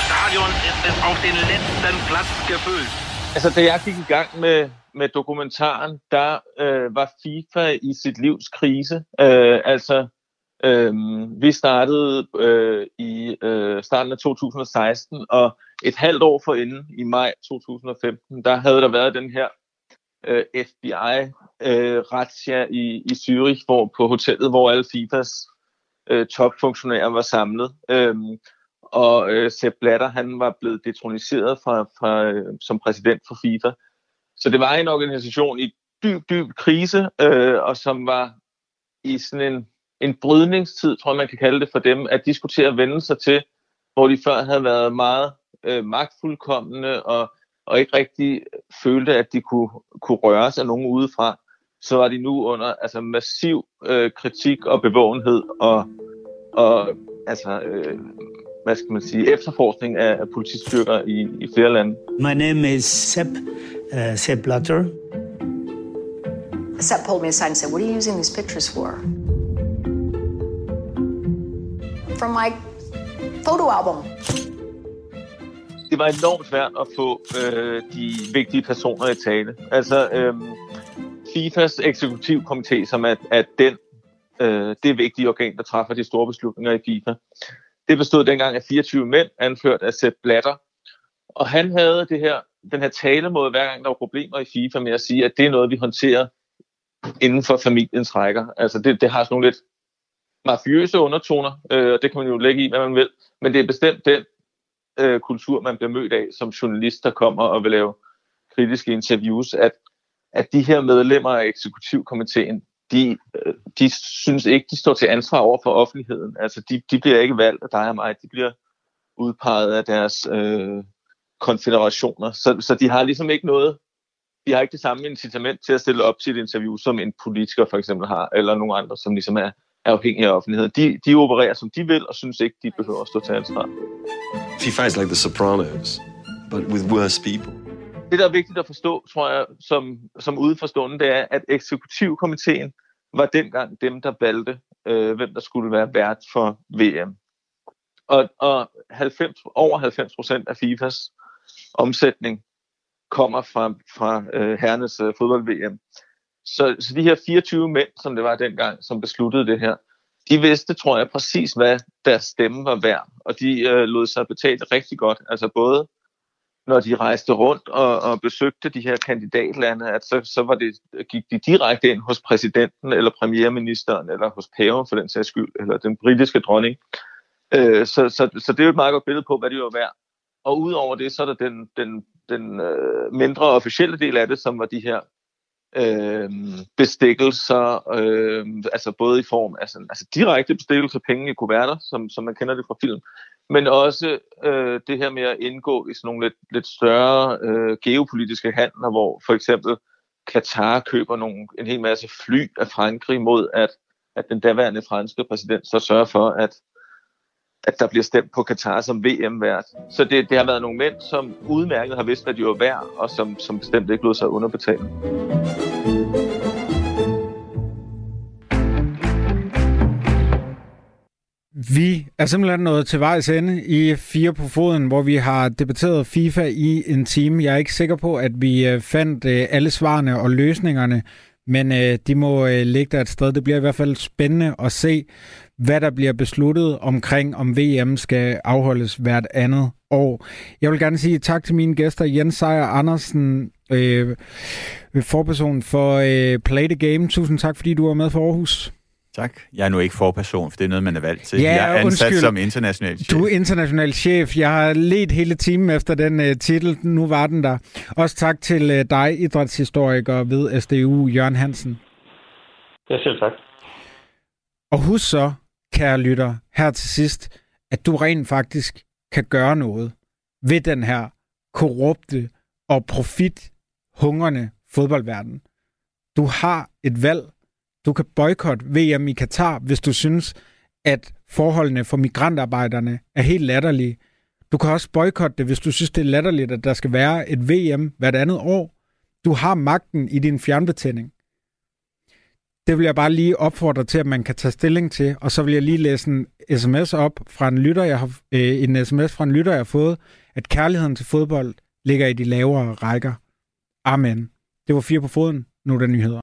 Stadion ist es auf den letzten Platz gefüllt. Altså, da jeg gik i gang med, med dokumentaren, der øh, var FIFA i sit livs krise. Øh, altså, Øhm, vi startede øh, i øh, starten af 2016, og et halvt år forinden, i maj 2015, der havde der været den her øh, FBI-razzia øh, i, i Zürich, hvor på hotellet, hvor alle FIFAs øh, topfunktionærer var samlet. Øhm, og øh, Sepp Blatter, han var blevet detroniseret fra, fra, øh, som præsident for FIFA. Så det var en organisation i dyb, dyb krise, øh, og som var i sådan en en brydningstid, tror jeg, man kan kalde det for dem, at de skulle til at vende sig til, hvor de før havde været meget øh, magtfuldkommende og, og ikke rigtig følte, at de kunne, kunne røres af nogen udefra, så var de nu under altså, massiv øh, kritik og bevågenhed og, og altså, øh, hvad skal man sige, efterforskning af, af politistyrker i, i flere lande. My name is Sepp, uh, Sepp Blatter. Sepp pulled me aside and said, what are you using these pictures for? From my photo album. Det var enormt svært at få øh, de vigtige personer i tale. Altså, øh, FIFAs eksekutivkomité, som er, er den, øh, det vigtige organ, der træffer de store beslutninger i FIFA, det bestod dengang af 24 mænd, anført af Sepp Blatter. Og han havde det her, den her talemåde, hver gang der var problemer i FIFA, med at sige, at det er noget, vi håndterer inden for familiens rækker. Altså det, det har sådan nogle lidt mafiøse undertoner, øh, og det kan man jo lægge i, hvad man vil, men det er bestemt den øh, kultur, man bliver mødt af som journalist, der kommer og vil lave kritiske interviews, at, at de her medlemmer af eksekutivkomiteen, de, øh, de synes ikke, de står til ansvar over for offentligheden. Altså, de, de bliver ikke valgt af dig og mig, de bliver udpeget af deres øh, konfederationer. Så, så de har ligesom ikke noget, de har ikke det samme incitament til at stille op til et interview, som en politiker for eksempel har, eller nogen andre, som ligesom er er afhængige af offentligheden. De, de opererer, som de vil, og synes ikke, de behøver at stå til ansvar. FIFA is like the Sopranos, but with worse people. Det, der er vigtigt at forstå, tror jeg, som, som udeforstående, det er, at eksekutivkomiteen var dengang dem, der valgte, øh, hvem der skulle være vært for VM. Og, og 90, over 90 procent af FIFAs omsætning kommer fra, fra øh, herrenes øh, fodbold-VM. Så, så de her 24 mænd, som det var dengang, som besluttede det her, de vidste, tror jeg, præcis, hvad deres stemme var værd. Og de øh, lod sig betale rigtig godt. Altså både når de rejste rundt og, og besøgte de her kandidatlande, at så, så var det, gik de direkte ind hos præsidenten eller premierministeren, eller hos paven for den sags skyld, eller den britiske dronning. Øh, så, så, så det er jo et meget godt billede på, hvad det var værd. Og udover det, så er der den, den, den øh, mindre officielle del af det, som var de her øh, bestikkelser, øh, altså både i form af sådan, altså direkte bestikkelser, penge i kuverter, som, som man kender det fra film, men også øh, det her med at indgå i sådan nogle lidt, lidt større øh, geopolitiske handler, hvor for eksempel Katar køber nogle, en hel masse fly af Frankrig mod, at, at den daværende franske præsident så sørger for, at at der bliver stemt på Katar som VM-vært. Så det, det har været nogle mænd, som udmærket har vidst, hvad de var værd, og som, som bestemt ikke lod sig underbetale. Vi er simpelthen nået til vejs ende i Fire på Foden, hvor vi har debatteret FIFA i en time. Jeg er ikke sikker på, at vi øh, fandt øh, alle svarene og løsningerne, men øh, de må øh, ligge der et sted. Det bliver i hvert fald spændende at se, hvad der bliver besluttet omkring, om VM skal afholdes hvert andet år. Jeg vil gerne sige tak til mine gæster, Jens Sejer Andersen, øh, forperson for øh, Play the Game. Tusind tak, fordi du var med for Aarhus. Tak. Jeg er nu ikke forperson, for det er noget, man er valgt til. Ja, jeg er ansat undskyld. som international chef. Du er international chef. Jeg har let hele timen efter den uh, titel. Nu var den der. Også tak til uh, dig, idrætshistoriker ved SDU, Jørgen Hansen. Ja, selv tak. Og husk så, kære lytter, her til sidst, at du rent faktisk kan gøre noget ved den her korrupte og profithungrende fodboldverden. Du har et valg. Du kan boykotte VM i Katar, hvis du synes, at forholdene for migrantarbejderne er helt latterlige. Du kan også boykotte det, hvis du synes, det er latterligt, at der skal være et VM hvert andet år. Du har magten i din fjernbetjening. Det vil jeg bare lige opfordre til, at man kan tage stilling til. Og så vil jeg lige læse en sms op fra en lytter, jeg har, øh, en sms fra en lytter, jeg har fået, at kærligheden til fodbold ligger i de lavere rækker. Amen. Det var fire på foden. Nu er der nyheder.